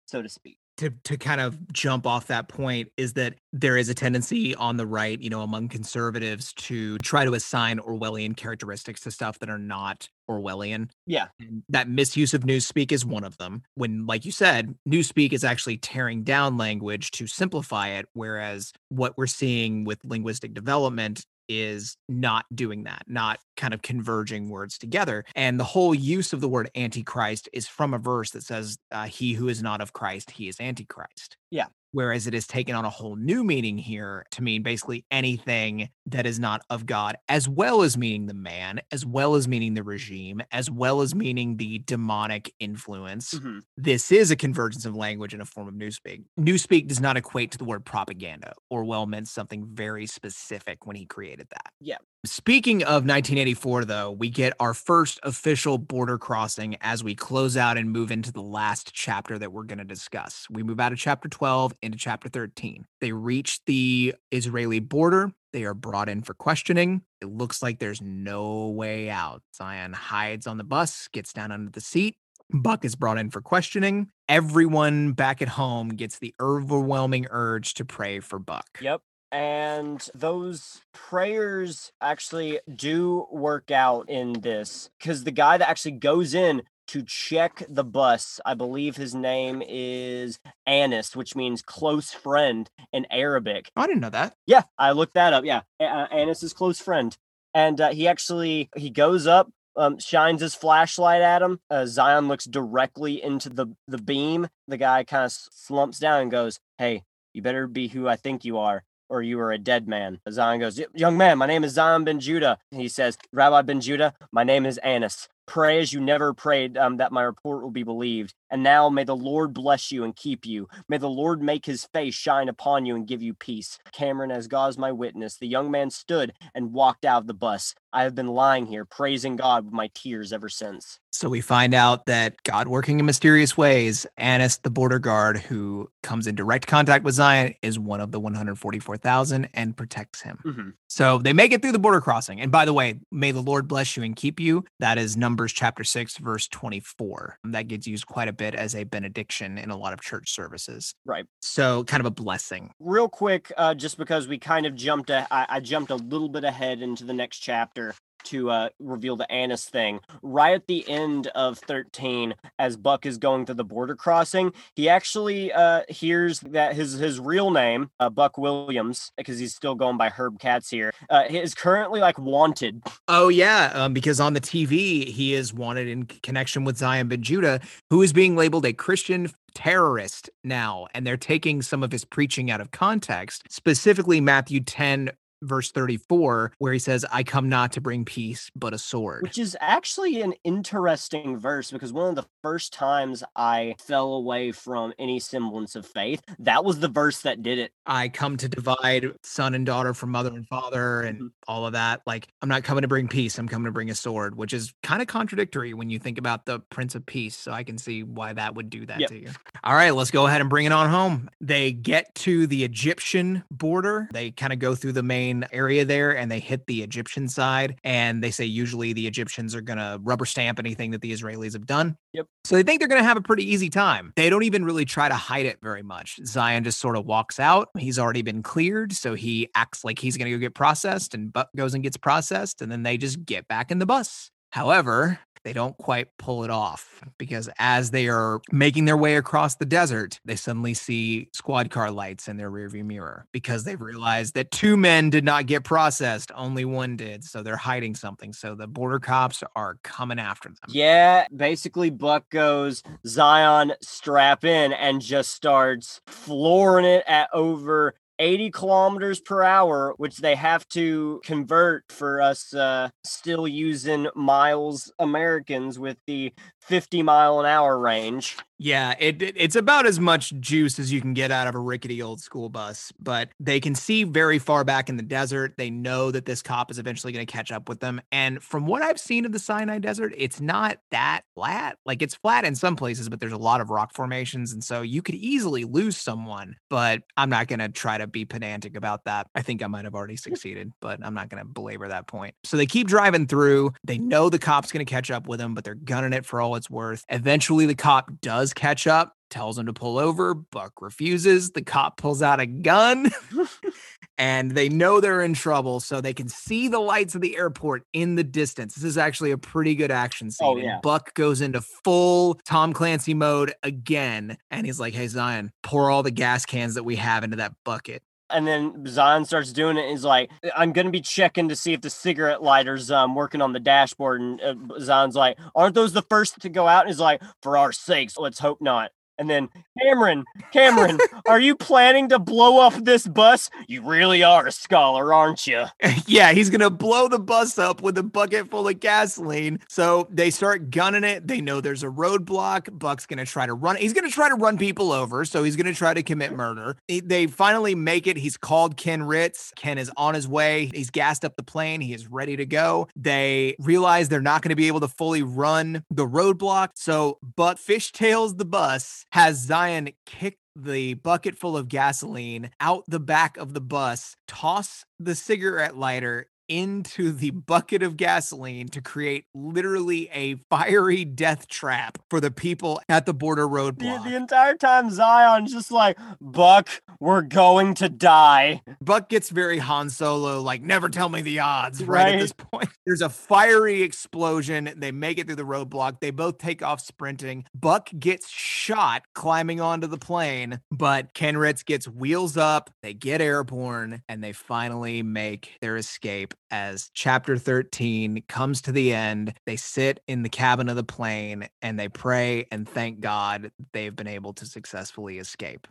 so to speak to to kind of jump off that point is that there is a tendency on the right, you know, among conservatives to try to assign Orwellian characteristics to stuff that are not Orwellian. yeah And that misuse of newspeak is one of them. When, like you said, newspeak is actually tearing down language to simplify it, whereas what we're seeing with linguistic development is not doing that, not kind of converging words together. And the whole use of the word antichrist is from a verse that says, uh, He who is not of Christ, he is antichrist. Yeah. Whereas it has taken on a whole new meaning here to mean basically anything that is not of God, as well as meaning the man, as well as meaning the regime, as well as meaning the demonic influence. Mhm. This is a convergence of language in a form of newspeak. Newspeak does not equate to the word propaganda. Orwell meant something very specific when he created that. Yeah. Speaking of 1984, though, we get our first official border crossing as we close out and move into the last chapter that we're going to discuss. We move out of chapter 12 into chapter 13. They reach the Israeli border. They are brought in for questioning. It looks like there's no way out. Zion hides on the bus, gets down under the seat. Buck is brought in for questioning. Everyone back at home gets the overwhelming urge to pray for Buck. Yep. And those prayers actually do work out in this because the guy that actually goes in to check the bus, I believe his name is Anis, which means close friend in Arabic. I didn't know that. Yeah, I looked that up. Yeah, uh, Anis's close friend, and uh, he actually he goes up, um, shines his flashlight at him. Uh, Tsion looks directly into the the beam. The guy kind of slumps down and goes, "Hey, you better be who I think you are." Or you are a dead man. Tsion goes, Young man, my name is Tsion ben Judah. He says, Rabbi ben Judah, my name is Anis. Pray as you never prayed um, that my report will be believed. And now may the Lord bless you and keep you. May the Lord make his face shine upon you and give you peace. Cameron, as God is my witness, the young man stood and walked out of the bus. I have been lying here, praising God with my tears ever since. So we find out that God working in mysterious ways, Anis, the border guard who comes in direct contact with Tsion, is one of the 144,000 and protects him. Mhm. So they make it through the border crossing. And by the way, may the Lord bless you and keep you. That is Numbers chapter 6, verse 24. That gets used quite a bit as a benediction in a lot of church services. Right. So kind of a blessing. Real quick, uh, just because we kind of jumped, a- I, I jumped a little bit ahead into the next chapter to uh, reveal the Anis thing. Right at the end of 13, as Buck is going through the border crossing, he actually uh, hears that his his real name, uh, Buck Williams, because he's still going by Herb Katz here, uh, is currently like wanted. Oh yeah, um, because on the TV he is wanted in connection with Tsion ben Judah, who is being labeled a Christian terrorist now, and they're taking some of his preaching out of context. Specifically, Matthew ten verse thirty four, where he says, "I come not to bring peace, but a sword." Which is actually an interesting verse because one of the first times I fell away from any semblance of faith, that was the verse that did it. I come to divide son and daughter from mother and father and Mhm. all of that. Like, I'm not coming to bring peace. I'm coming to bring a sword, which is kind of contradictory when you think about the Prince of Peace. So I can see why that would do that Yep. to you. All right, let's go ahead and bring it on home. They get to the Egyptian border. They kind of go through the main area there and they hit the Egyptian side. And they say usually the Egyptians are going to rubber stamp anything that the Israelis have done. Yep. So they think they're going to have a pretty easy time. They don't even really try to hide it very much. Tsion just sort of walks out. He's already been cleared, so he acts like he's going to go get processed, and Buck goes and gets processed, and then they just get back in the bus. However, they don't quite pull it off because as they are making their way across the desert, they suddenly see squad car lights in their rearview mirror because they've realized that two men did not get processed, only one did. So they're hiding something. So the border cops are coming after them. Yeah, basically, Buck goes, Tsion, strap in, and just starts flooring it at over 80 kilometers per hour, which they have to convert for us uh, still using miles Americans with the 50 mile an hour range. Yeah, it, it- it's about as much juice as you can get out of a rickety old school bus, but they can see very far back in the desert. They know that this cop is eventually going to catch up with them. And from what I've seen of the Sinai Desert, it's not that flat. Like it's flat in some places, but there's a lot of rock formations. And so you could easily lose someone, but I'm not going to try to be pedantic about that. I think I might have already succeeded, but I'm not going to belabor that point. So they keep driving through. They know the cop's going to catch up with them, but they're gunning it for all it's worth. Eventually, the cop does catch up, tells him to pull over. Buck refuses. The cop pulls out a gun. And they know they're in trouble, so they can see the lights of the airport in the distance. This is actually a pretty good action oh, scene. Oh, yeah. Buck goes into full Tom Clancy mode again, and he's like, "Hey Tsion, pour all the gas cans that we have into that bucket." And then Tsion starts doing it. He's like, I'm going to be checking to see if the cigarette lighter's um, working on the dashboard. And uh, Tsion's like, Aren't those the first to go out? And he's like, For our sakes, let's hope not. And then Cameron, Cameron, are you planning to blow up this bus? You really are a scholar, aren't you? yeah, he's gonna blow the bus up with a bucket full of gasoline. So they start gunning it. They know there's a roadblock. Buck's gonna try to run. He's gonna try to run people over. So he's gonna try to commit murder. He- They finally make it. He's called Ken Ritz. Ken is on his way. He's gassed up the plane. He is ready to go. They realize they're not gonna be able to fully run the roadblock. So Buck fishtails the bus, has Tsion kick the bucket full of gasoline out the back of the bus, toss the cigarette lighter into the bucket of gasoline to create literally a fiery death trap for the people at the border The, roadblock. the entire time Tsion's just like, Buck, we're going to die. Buck gets very Han Solo, like, never tell me the odds, right, Right. at this point. There's a fiery explosion. They make it through the roadblock. They both take off sprinting. Buck gets shot climbing onto the plane, but Ken Ritz gets wheels up. They get airborne and they finally make their escape as chapter 13 comes to the end. They sit in the cabin of the plane and they pray and thank God they've been able to successfully escape.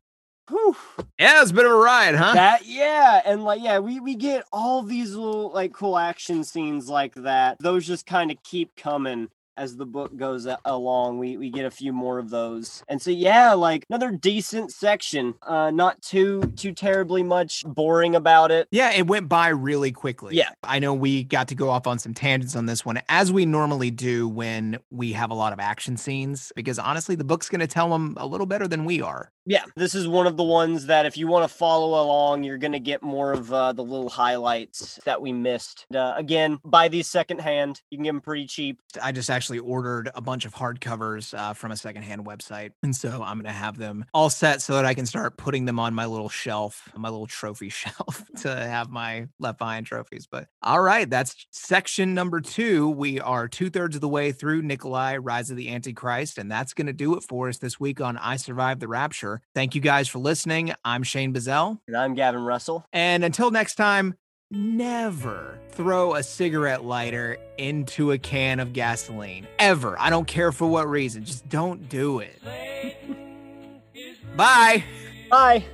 Whew. Yeah, it's a bit of a ride, huh? That yeah, and like yeah, we we get all these little like cool action scenes like that. Those just kind of keep coming as the book goes along. We we get a few more of those, and so yeah, like another decent section. Uh, not too too terribly much boring about it. Yeah, it went by really quickly. Yeah. I know we got to go off on some tangents on this one, as we normally do when we have a lot of action scenes, because honestly, the book's going to tell them a little better than we are. Yeah, this is one of the ones that if you want to follow along, you're gonna get more of uh, the little highlights that we missed. Uh, again, buy these secondhand. You can get them pretty cheap. I just actually ordered a bunch of hardcovers uh, from a secondhand website. And so I'm going to have them all set so that I can start putting them on my little shelf, my little trophy shelf to have my Left Behind trophies. But all right, that's section number two. We are two thirds of the way through Nicolae, Rise of the Antichrist. And that's going to do it for us this week on I Survived the Rapture. Thank you guys for listening. I'm Shane Bazell. And I'm Gavin Russell. And until next time, never throw a cigarette lighter into a can of gasoline. Ever. I don't care for what reason. Just don't do it. Bye. Bye.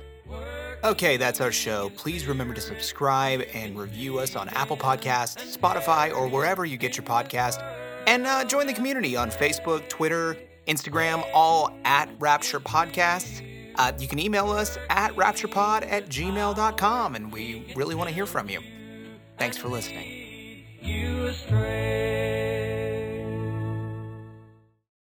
Okay, that's our show. Please remember to subscribe and review us on Apple Podcasts, Spotify, or wherever you get your podcast. And uh, join the community on Facebook, Twitter, Instagram, all at Rapture Podcasts. Uh, you can email us at rapturepod at gmail.com, and we really want to hear from you. Thanks for listening.